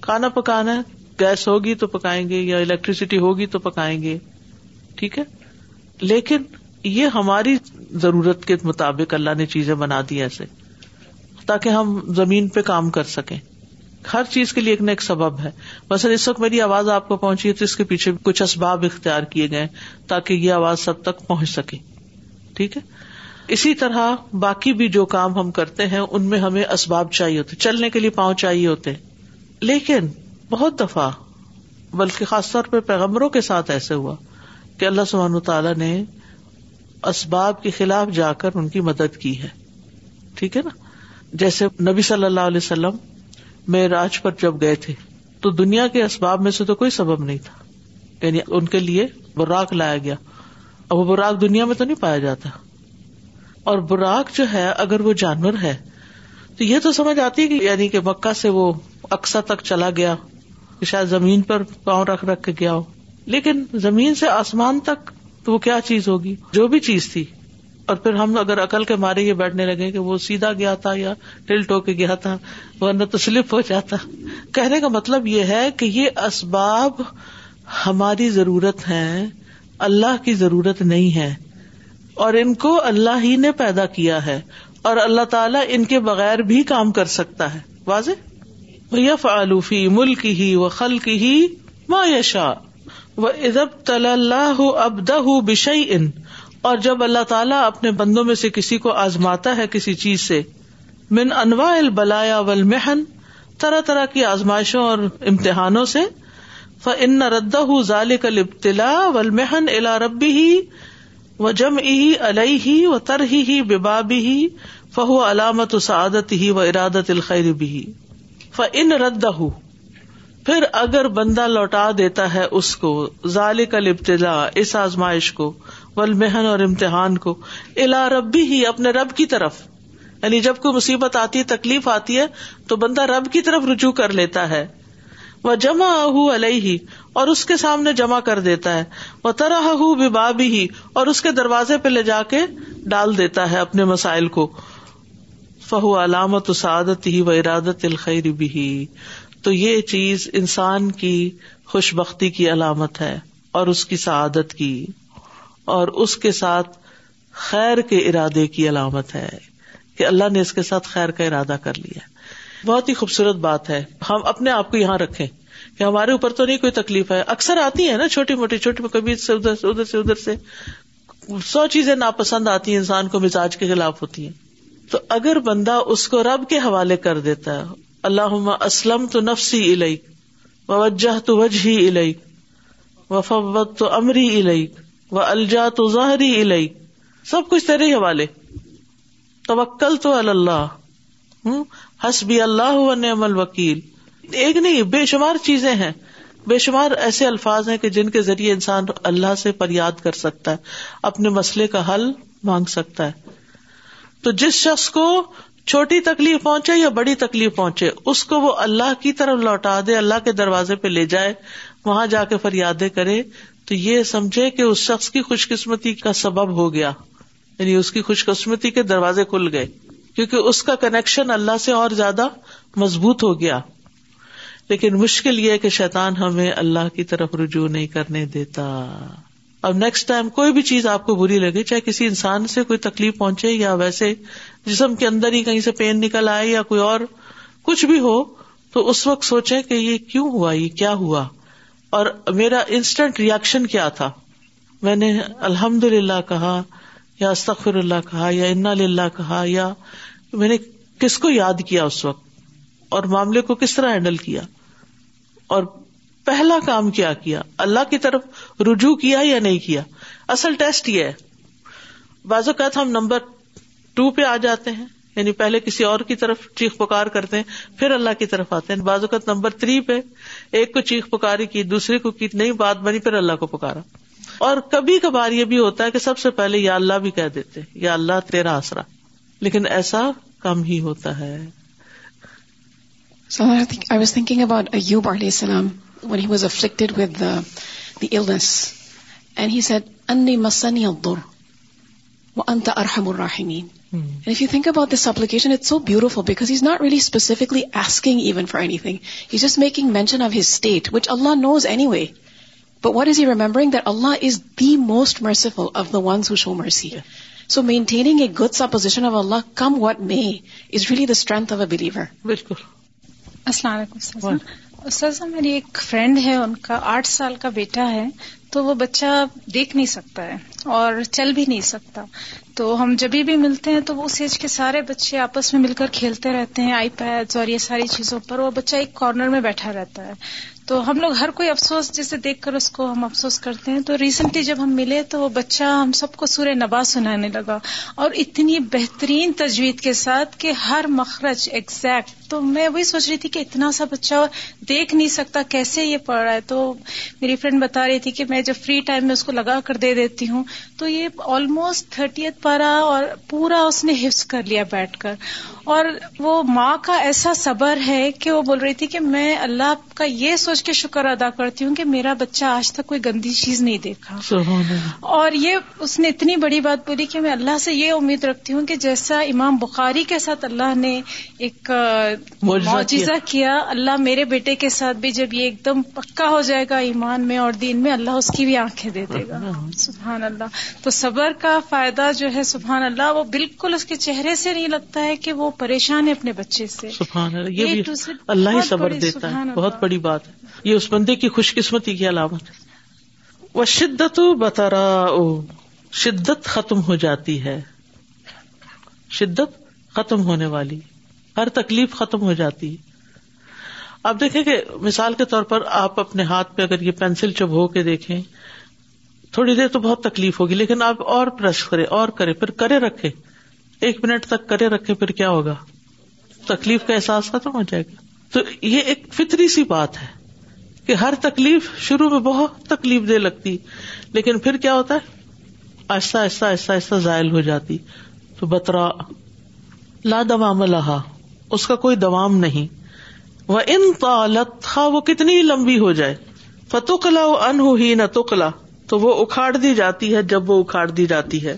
کھانا پکانا گیس ہوگی تو پکائیں گے یا الیکٹریسٹی ہوگی تو پکائیں گے ٹھیک ہے لیکن یہ ہماری ضرورت کے مطابق اللہ نے چیزیں بنا دی ایسے تاکہ ہم زمین پہ کام کر سکیں ہر چیز کے لیے ایک نہ ایک سبب ہے بس اس وقت میری آواز آپ کو پہنچی تو اس کے پیچھے بھی کچھ اسباب اختیار کیے گئے تاکہ یہ آواز سب تک پہنچ سکے ٹھیک ہے اسی طرح باقی بھی جو کام ہم کرتے ہیں ان میں ہمیں اسباب چاہیے ہوتے چلنے کے لیے پاؤں چاہیے ہوتے لیکن بہت دفعہ بلکہ خاص طور پہ پیغمبروں کے ساتھ ایسے ہوا کہ اللہ سبحانہ تعالیٰ نے اسباب کے خلاف جا کر ان کی مدد کی ہے ٹھیک ہے نا جیسے نبی صلی اللہ علیہ وسلم میں راج پر جب گئے تھے تو دنیا کے اسباب میں سے تو کوئی سبب نہیں تھا یعنی ان کے لیے براک لایا گیا اور وہ براق دنیا میں تو نہیں پایا جاتا اور براق جو ہے اگر وہ جانور ہے تو یہ تو سمجھ آتی ہے یعنی کہ مکہ سے وہ اکسا تک چلا گیا شاید زمین پر پاؤں رکھ رکھ کے گیا ہو لیکن زمین سے آسمان تک تو وہ کیا چیز ہوگی جو بھی چیز تھی اور پھر ہم اگر عقل کے مارے یہ بیٹھنے لگے کہ وہ سیدھا گیا تھا یا ٹل ٹو کے گیا تھا ورنہ تو سلپ ہو جاتا کہنے کا مطلب یہ ہے کہ یہ اسباب ہماری ضرورت ہے اللہ کی ضرورت نہیں ہے اور ان کو اللہ ہی نے پیدا کیا ہے اور اللہ تعالیٰ ان کے بغیر بھی کام کر سکتا ہے واضح بھیا یا فالوفی ملکی ہی خل کی ہی ما و ادب تلا طل ابد بشئی ان اور جب اللہ تعالیٰ اپنے بندوں میں سے کسی کو آزماتا ہے کسی چیز سے من انواع البلایا والمحن طرح طرح کی آزمائشوں اور امتحانوں سے فن ان ردا ذالک البتلا و الا ربی ہی و جم الئی ہی و تر ہی با ہی فہ علامت سعادت ہی و ارادت الخیر بھی ف ان رد پھر اگر بندہ لوٹا دیتا ہے اس کو ظالق البتلا اس آزمائش کو ول محن اور امتحان کو الا ربی ہی اپنے رب کی طرف یعنی جب کوئی مصیبت آتی ہے تکلیف آتی ہے تو بندہ رب کی طرف رجوع کر لیتا ہے وہ جمع اور اس کے سامنے جمع کر دیتا ہے وہ طرح با بھی اور اس کے دروازے پہ لے جا کے ڈال دیتا ہے اپنے مسائل کو فہو علامت سعادت ہی و ارادت الخیر بھی تو یہ چیز انسان کی خوش بختی کی علامت ہے اور اس کی سعادت کی اور اس کے ساتھ خیر کے ارادے کی علامت ہے کہ اللہ نے اس کے ساتھ خیر کا ارادہ کر لیا بہت ہی خوبصورت بات ہے ہم اپنے آپ کو یہاں رکھیں کہ ہمارے اوپر تو نہیں کوئی تکلیف ہے اکثر آتی ہے نا چھوٹی موٹی چھوٹی موٹی کبھی سے ادھر سے ادھر سے ادھر سے سو چیزیں ناپسند آتی ہیں انسان کو مزاج کے خلاف ہوتی ہیں تو اگر بندہ اس کو رب کے حوالے کر دیتا ہے اللہ اسلم تو نفسی الیک وجہ تو وجہ الیک وف تو امری الیک وہ الجا تو ظاہری الئی سب کچھ تیرے حوالے توکل تو اللہ ہس بھی اللہ ایک نہیں بے شمار چیزیں ہیں بے شمار ایسے الفاظ ہیں کہ جن کے ذریعے انسان اللہ سے فریاد کر سکتا ہے اپنے مسئلے کا حل مانگ سکتا ہے تو جس شخص کو چھوٹی تکلیف پہنچے یا بڑی تکلیف پہنچے اس کو وہ اللہ کی طرف لوٹا دے اللہ کے دروازے پہ لے جائے وہاں جا کے فریادیں کرے تو یہ سمجھے کہ اس شخص کی خوش قسمتی کا سبب ہو گیا یعنی اس کی خوش قسمتی کے دروازے کھل گئے کیونکہ اس کا کنیکشن اللہ سے اور زیادہ مضبوط ہو گیا لیکن مشکل یہ کہ شیطان ہمیں اللہ کی طرف رجوع نہیں کرنے دیتا اب نیکسٹ ٹائم کوئی بھی چیز آپ کو بری لگے چاہے کسی انسان سے کوئی تکلیف پہنچے یا ویسے جسم کے اندر ہی کہیں سے پین نکل آئے یا کوئی اور کچھ بھی ہو تو اس وقت سوچے کہ یہ کیوں ہوا یہ کیا ہوا اور میرا انسٹنٹ ریئیکشن کیا تھا میں نے الحمد للہ کہا یا استخر اللہ کہا یا انا للہ کہا یا میں نے کس کو یاد کیا اس وقت اور معاملے کو کس طرح ہینڈل کیا اور پہلا کام کیا کیا اللہ کی طرف رجوع کیا یا نہیں کیا اصل ٹیسٹ یہ ہے بعض اوقات ہم نمبر ٹو پہ آ جاتے ہیں یعنی پہلے کسی اور کی طرف چیخ پکار کرتے ہیں پھر اللہ کی طرف آتے ہیں بعض اوقات نمبر تھری پہ ایک کو چیخ پکاری کی دوسرے کو کی نہیں بات بنی پھر اللہ کو پکارا اور کبھی کبھار یہ بھی ہوتا ہے کہ سب سے پہلے یا اللہ بھی کہہ دیتے یا اللہ تیرا آسرا لیکن ایسا کم ہی ہوتا ہے And if you think about this supplication, it's so beautiful because he's not really specifically asking even for anything. He's just making mention of his state, which Allah knows anyway. But what is he remembering? That Allah is the most merciful of the ones who show mercy. Yeah. So maintaining a good supposition of Allah, come what may, is really the strength of a believer. استاذہ میری ایک فرینڈ ہے ان کا آٹھ سال کا بیٹا ہے تو وہ بچہ دیکھ نہیں سکتا ہے اور چل بھی نہیں سکتا تو ہم جبھی بھی ملتے ہیں تو وہ اس ایج کے سارے بچے آپس میں مل کر کھیلتے رہتے ہیں آئی پیڈ اور یہ ساری چیزوں پر وہ بچہ ایک کارنر میں بیٹھا رہتا ہے تو ہم لوگ ہر کوئی افسوس جسے دیکھ کر اس کو ہم افسوس کرتے ہیں تو ریسنٹلی جب ہم ملے تو وہ بچہ ہم سب کو سورہ نبا سنانے لگا اور اتنی بہترین تجوید کے ساتھ کہ ہر مخرج ایگزیکٹ تو میں وہی سوچ رہی تھی کہ اتنا سا بچہ دیکھ نہیں سکتا کیسے یہ پڑھ رہا ہے تو میری فرینڈ بتا رہی تھی کہ میں جب فری ٹائم میں اس کو لگا کر دے دیتی ہوں تو یہ آلموسٹ تھرٹی ایتھ پارا اور پورا اس نے حفظ کر لیا بیٹھ کر اور وہ ماں کا ایسا صبر ہے کہ وہ بول رہی تھی کہ میں اللہ کا یہ سوچ کے شکر ادا کرتی ہوں کہ میرا بچہ آج تک کوئی گندی چیز نہیں دیکھا اور یہ اس نے اتنی بڑی بات بولی کہ میں اللہ سے یہ امید رکھتی ہوں کہ جیسا امام بخاری کے ساتھ اللہ نے ایک معجزہ کیا اللہ میرے بیٹے کے ساتھ بھی جب یہ ایک دم پکا ہو جائے گا ایمان میں اور دین میں اللہ اس کی بھی آنکھیں دے دے گا سبحان اللہ تو صبر کا فائدہ جو ہے سبحان اللہ وہ بالکل اس کے چہرے سے نہیں لگتا ہے کہ وہ پریشان ہے اپنے بچے سے یہ بھی یہ اللہ ہی صبر دیتا ہے بہت بڑی بات ہے یہ اس بندے کی خوش قسمتی کی علامت وہ شدت بترا او شدت ختم ہو جاتی ہے شدت ختم ہونے والی ہر تکلیف ختم ہو جاتی ہے آپ دیکھیں کہ مثال کے طور پر آپ اپنے ہاتھ پہ اگر یہ پینسل چبھو کے دیکھیں تھوڑی دیر تو بہت تکلیف ہوگی لیکن آپ اور پریس کرے اور کرے پھر کرے رکھے ایک منٹ تک کرے رکھے پھر کیا ہوگا تکلیف کا احساس ختم ہو جائے گا تو یہ ایک فطری سی بات ہے کہ ہر تکلیف شروع میں بہت تکلیف دے لگتی لیکن پھر کیا ہوتا ہے آہستہ آہستہ آہستہ آہستہ ذائل ہو جاتی تو بترا لا دما ملا اس کا کوئی دوام نہیں وہ ان طالت ہاں، وہ کتنی لمبی ہو جائے فتوکلا و ہی نہ تکلا تو وہ اکھاڑ دی جاتی ہے جب وہ اکھاڑ دی جاتی ہے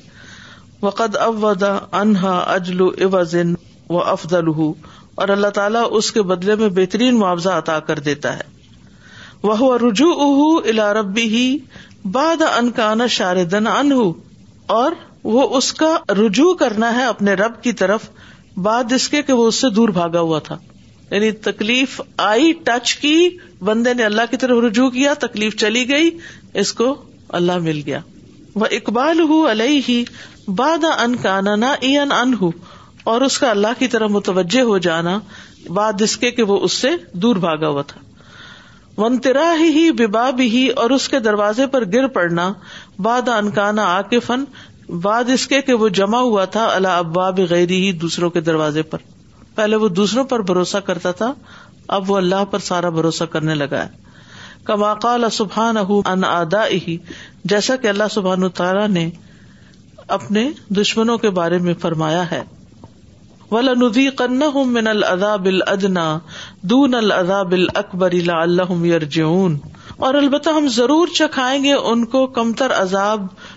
انہا اجلو اوزن افدل اور اللہ تعالیٰ اس کے بدلے میں بہترین معاوضہ عطا کر دیتا ہے وہ رجوع اہ الا ربی ہی باد ان کا نا انہ اور وہ اس کا رجوع کرنا ہے اپنے رب کی طرف بعد کہ وہ اس سے دور بھاگا ہوا تھا یعنی تکلیف آئی ٹچ کی بندے نے اللہ کی طرف رجوع کیا تکلیف چلی گئی اس کو اللہ مل گیا وہ اقبال ان الحی بنکانا این ان اور اس کا اللہ کی طرف متوجہ ہو جانا اس کے کہ وہ اس سے دور بھاگا ہوا تھا ون ترا ہی با بھی اور اس کے دروازے پر گر پڑنا باد انکانا آ کے فن بعد اس کے وہ جمع ہوا تھا اللہ ابا غیر ہی دوسروں کے دروازے پر پہلے وہ دوسروں پر بھروسہ کرتا تھا اب وہ اللہ پر سارا بھروسہ کرنے لگا ہے کماقا ان ادا جیسا کہ اللہ سبحان تعالیٰ نے اپنے دشمنوں کے بارے میں فرمایا ہے من دون اور البتہ ہم ضرور چکھائیں گے ان کو کمتر عذاب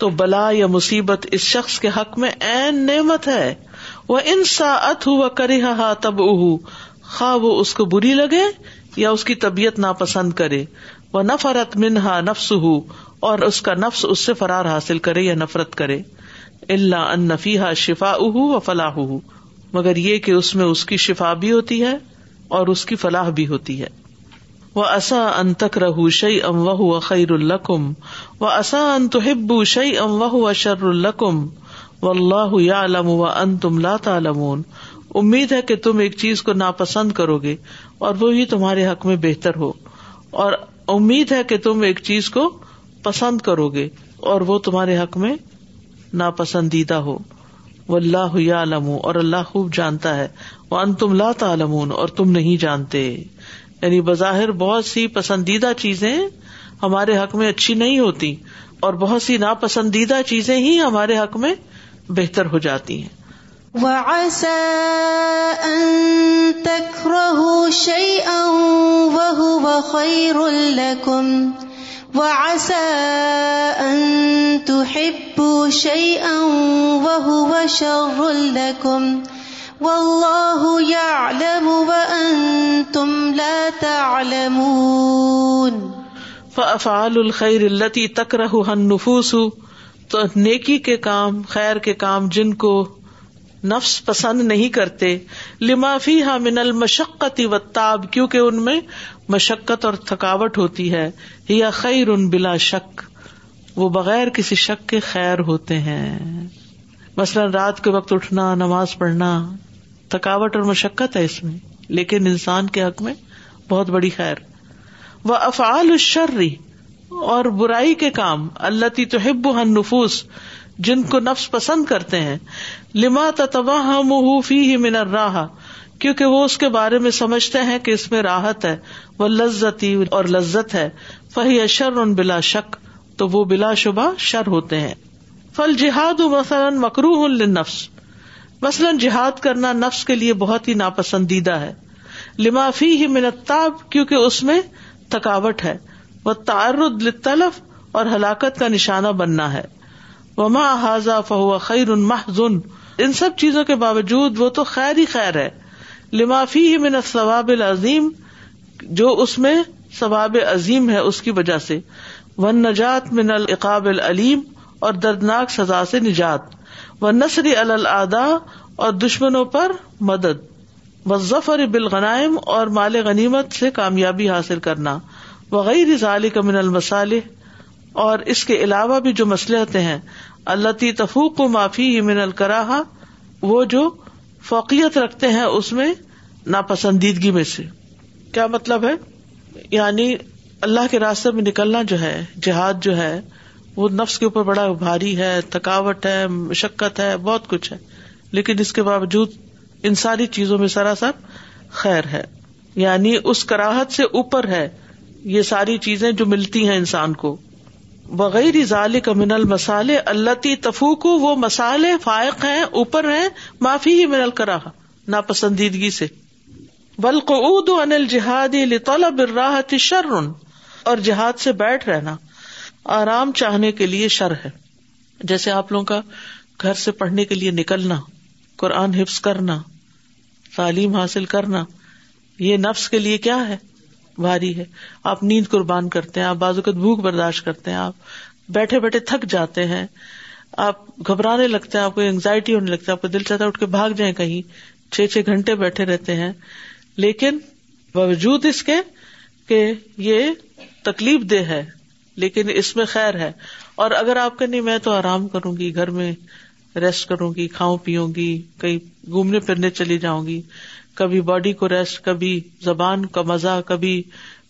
تو بلا یا مصیبت اس شخص کے حق میں این نعمت ہے وہ ان ات ہو کرے ہا تب اہ خا وہ اس کو بری لگے یا اس کی طبیعت ناپسند کرے وہ نفرت منہا نفس ہو اور اس کا نفس اس سے فرار حاصل کرے یا نفرت کرے اللہ ان نفیحا شفا اہ و فلاح مگر یہ کہ اس میں اس کی شفا بھی ہوتی ہے اور اس کی فلاح بھی ہوتی ہے وہ اص رہ شعی ام و خیر القم الکم ان تو ہبو شعی ام و القم و اللہ یا علم و ان تم لاتا امید ہے کہ تم ایک چیز کو ناپسند کرو گے اور وہی تمہارے حق میں بہتر ہو اور امید ہے کہ تم ایک چیز کو پسند کرو گے اور وہ تمہارے حق میں ناپسندیدہ ہو وہ اللہ یا علم اور اللہ خوب جانتا ہے وہ ان تم لاتا اور تم نہیں جانتے یعنی بظاہر بہت سی پسندیدہ چیزیں ہمارے حق میں اچھی نہیں ہوتی اور بہت سی ناپسندیدہ چیزیں ہی ہمارے حق میں بہتر ہو جاتی ہیں کم تم النفوس نفوس نیکی کے کام خیر کے کام جن کو نفس پسند نہیں کرتے لما فیہا من المشقت و تاب کیوں ان میں مشقت اور تھکاوٹ ہوتی ہے یا خیر ان بلا شک وہ بغیر کسی شک کے خیر ہوتے ہیں مثلا رات کے وقت اٹھنا نماز پڑھنا تھکاوٹ اور مشقت ہے اس میں لیکن انسان کے حق میں بہت بڑی خیر وہ افعال الشر اور برائی کے کام اللہ تی توحب نفوس جن کو نفس پسند کرتے ہیں لما تباہ راہ کیونکہ وہ اس کے بارے میں سمجھتے ہیں کہ اس میں راحت ہے وہ لذتی اور لذت ہے فہی اشر ان بلا شک تو وہ بلا شبہ شر ہوتے ہیں فل جہاد مثلاً مکرو النفس مثلاً جہاد کرنا نفس کے لیے بہت ہی ناپسندیدہ ہے لمافی کیونکہ اس کیوں تھکاوٹ ہے وہ اور ہلاکت کا نشانہ بننا ہے وہ حاضا فہو خیر ماہ ان سب چیزوں کے باوجود وہ تو خیر ہی خیر ہے لمافی ہی من ثواب العظیم جو اس میں ثواب عظیم ہے اس کی وجہ سے ون نجات من القابل علیم اور دردناک سزا سے نجات و نثر الدا اور دشمنوں پر مدد و ظفر بالغنائم اور مال غنیمت سے کامیابی حاصل کرنا کا من المسالح اور اس کے علاوہ بھی جو مسلحتیں ہیں اللہ تفوق کو معافی یہ من الکراہا وہ جو فوقیت رکھتے ہیں اس میں ناپسندیدگی میں سے کیا مطلب ہے یعنی اللہ کے راستے میں نکلنا جو ہے جہاد جو ہے وہ نفس کے اوپر بڑا بھاری ہے تھکاوٹ ہے مشقت ہے بہت کچھ ہے لیکن اس کے باوجود ان ساری چیزوں میں سرا سب خیر ہے یعنی اس کراہت سے اوپر ہے یہ ساری چیزیں جو ملتی ہیں انسان کو بغیر ضال من المسالے اللہ تفوکو وہ مسالے فائق ہیں اوپر ہیں معافی ہی من الکراہ نا پسندیدگی سے بلق انل جہاد براہ شر اور جہاد سے بیٹھ رہنا آرام چاہنے کے لیے شر ہے جیسے آپ لوگوں کا گھر سے پڑھنے کے لیے نکلنا قرآن حفظ کرنا تعلیم حاصل کرنا یہ نفس کے لیے کیا ہے بھاری ہے آپ نیند قربان کرتے ہیں آپ بازو بھوک برداشت کرتے ہیں آپ بیٹھے بیٹھے تھک جاتے ہیں آپ گھبرانے لگتے ہیں آپ کو اینگزائٹی ہونے لگتا ہے آپ کو دل چاہتا ہے اٹھ کے بھاگ جائیں کہیں چھ چھ گھنٹے بیٹھے رہتے ہیں لیکن باوجود اس کے کہ یہ تکلیف دہ ہے لیکن اس میں خیر ہے اور اگر آپ کہ نہیں میں تو آرام کروں گی گھر میں ریسٹ کروں گی کھاؤں پیوں گی کہیں گھومنے پھرنے چلی جاؤں گی کبھی باڈی کو ریسٹ کبھی زبان کا مزہ کبھی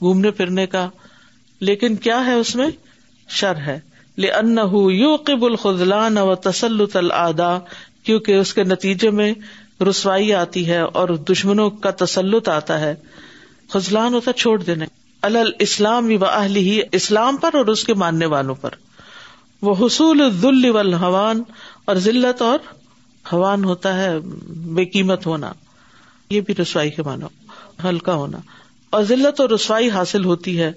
گھومنے پھرنے کا لیکن کیا ہے اس میں شر ہے لے انہ یو قبل خزلان تسلط العدا کیونکہ اس کے نتیجے میں رسوائی آتی ہے اور دشمنوں کا تسلط آتا ہے خزلان ہوتا چھوڑ دینے الاسلام و اہل ہی اسلام پر اور اس کے ماننے والوں پر وہ حصول والحوان اور ذلت اور حوان ہوتا ہے بے قیمت ہونا یہ بھی رسوائی کے ہلکا ہونا اور ذلت اور رسوائی حاصل ہوتی ہے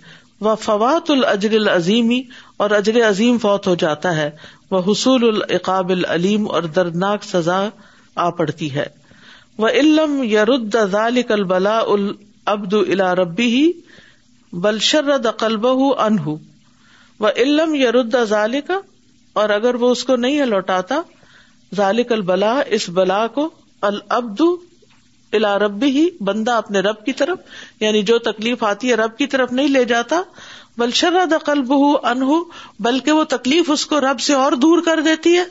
وہ فوات الجر العظیمی اور اجر عظیم فوت ہو جاتا ہے وہ حصول العقاب العلیم اور دردناک سزا آ پڑتی ہے وہ علم رد ذالک البلا العبد الا ربی ہی بلشر دقلب انہ و علم ظال کا اور اگر وہ اس کو نہیں لوٹاتا ظالق البلا اس بلا کو العبد الا رب ہی بندہ اپنے رب کی طرف یعنی جو تکلیف آتی ہے رب کی طرف نہیں لے جاتا بلشر دقلب انہ بلکہ وہ تکلیف اس کو رب سے اور دور کر دیتی ہے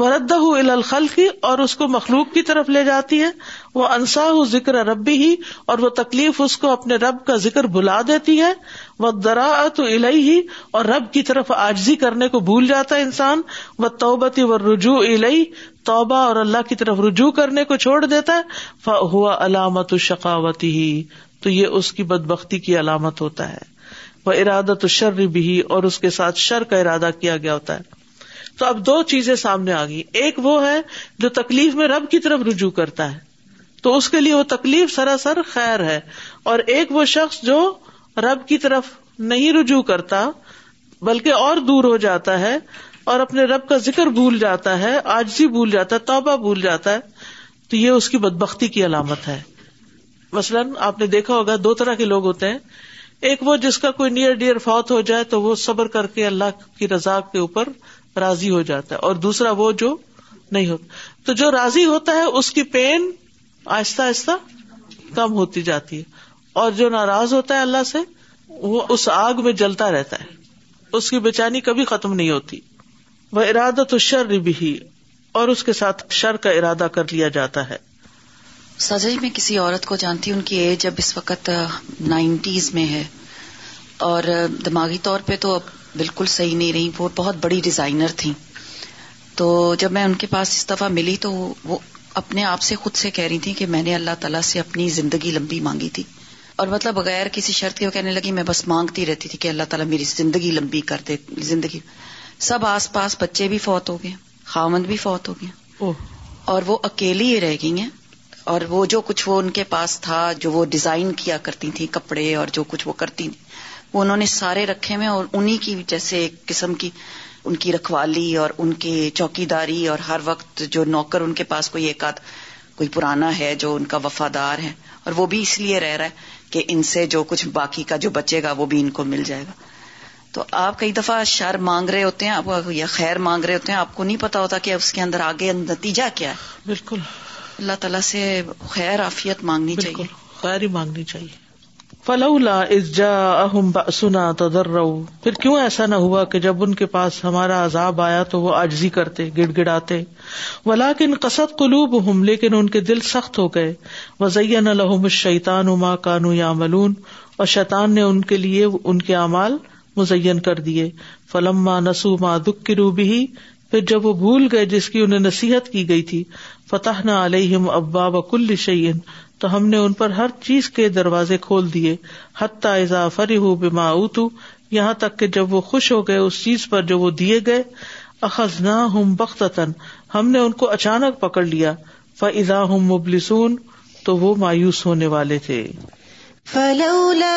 وردہ الخل کی اور اس کو مخلوق کی طرف لے جاتی ہے وہ انسا ذکر ربی ہی اور وہ تکلیف اس کو اپنے رب کا ذکر بلا دیتی ہے وہ دراۃ الہی ہی اور رب کی طرف آجزی کرنے کو بھول جاتا ہے انسان وہ توبتی و رجوع الہی توبہ اور اللہ کی طرف رجوع کرنے کو چھوڑ دیتا ہے ہوا علامت شکاوتی ہی تو یہ اس کی بد بختی کی علامت ہوتا ہے وہ ارادہ تو شر بھی اور اس کے ساتھ شر کا ارادہ کیا گیا ہوتا ہے تو اب دو چیزیں سامنے آ گئی ایک وہ ہے جو تکلیف میں رب کی طرف رجوع کرتا ہے تو اس کے لیے وہ تکلیف سراسر خیر ہے اور ایک وہ شخص جو رب کی طرف نہیں رجوع کرتا بلکہ اور دور ہو جاتا ہے اور اپنے رب کا ذکر بھول جاتا ہے آجزی بھول جاتا ہے توبہ بھول جاتا ہے تو یہ اس کی بدبختی کی علامت ہے مثلاً آپ نے دیکھا ہوگا دو طرح کے لوگ ہوتے ہیں ایک وہ جس کا کوئی نیئر ڈیئر فوت ہو جائے تو وہ صبر کر کے اللہ کی رضا کے اوپر راضی ہو جاتا ہے اور دوسرا وہ جو نہیں ہوتا تو جو راضی ہوتا ہے اس کی پین آہستہ آہستہ کم ہوتی جاتی ہے اور جو ناراض ہوتا ہے اللہ سے وہ اس آگ میں جلتا رہتا ہے اس کی بےچانی کبھی ختم نہیں ہوتی وہ ارادہ تو شر بھی اور اس کے ساتھ شر کا ارادہ کر لیا جاتا ہے سجائی میں کسی عورت کو جانتی ہوں ان کی ایج اب اس وقت نائنٹیز میں ہے اور دماغی طور پہ تو اب بالکل صحیح نہیں رہی وہ بہت بڑی ڈیزائنر تھیں تو جب میں ان کے پاس اس دفعہ ملی تو وہ اپنے آپ سے خود سے کہہ رہی تھیں کہ میں نے اللہ تعالیٰ سے اپنی زندگی لمبی مانگی تھی اور مطلب بغیر کسی شرط کے وہ کہنے لگی میں بس مانگتی رہتی تھی کہ اللہ تعالیٰ میری زندگی لمبی کر دے زندگی سب آس پاس بچے بھی فوت ہو گئے خامند بھی فوت ہو گیا اور وہ اکیلی ہی رہ گئی ہیں اور وہ جو کچھ وہ ان کے پاس تھا جو وہ ڈیزائن کیا کرتی تھیں کپڑے اور جو کچھ وہ کرتی وہ انہوں نے سارے رکھے ہوئے اور انہی کی جیسے ایک قسم کی ان کی رکھوالی اور ان کی چوکی داری اور ہر وقت جو نوکر ان کے پاس کوئی ایک آدھ کوئی پرانا ہے جو ان کا وفادار ہے اور وہ بھی اس لیے رہ رہا ہے کہ ان سے جو کچھ باقی کا جو بچے گا وہ بھی ان کو مل جائے گا تو آپ کئی دفعہ شر مانگ رہے ہوتے ہیں آپ یا خیر مانگ رہے ہوتے ہیں آپ کو نہیں پتا ہوتا کہ اس کے اندر آگے نتیجہ کیا ہے بالکل اللہ تعالیٰ سے خیر آفیت مانگنی چاہیے خیر ہی مانگنی چاہیے فلولا پھر کیوں ایسا نہ ہوا کہ جب ان کے پاس ہمارا عذاب آیا تو وہ آجزی کرتے گڑ گڑاتے ولا کن قسط کو لوب ہوں لیکن ان کے دل سخت ہو گئے وزین شیتان کانو یا ملون اور شیطان نے ان کے لیے ان کے امال مزین کر دیے فلما ما دکھ کی روبی پھر جب وہ بھول گئے جس کی انہیں نصیحت کی گئی تھی فتح نہ علیہ ابا کل شعین تو ہم نے ان پر ہر چیز کے دروازے کھول دیے حتیٰ ازا فری ہو اتو یہاں تک کہ جب وہ خوش ہو گئے اس چیز پر جو وہ دیے گئے اخذ نہ ہوں بخت ہم نے ان کو اچانک پکڑ لیا فضا ہوں مبلسون تو وہ مایوس ہونے والے تھے فلولا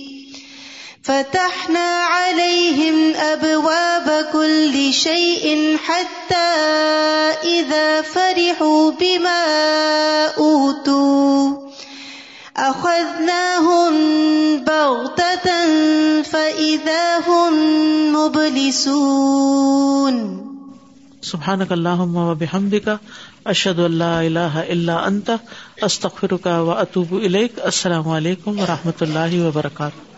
فتحنا عليهم أبواب كل شيء حتى إذا فرحوا بما أوتوا أخذناهم بغتة فإذا هم مبلسون سبحانك اللهم وبحمدك أشهد أن لا إله إلا أنت أستغفرك وأتوب إليك السلام عليكم ورحمة الله وبركاته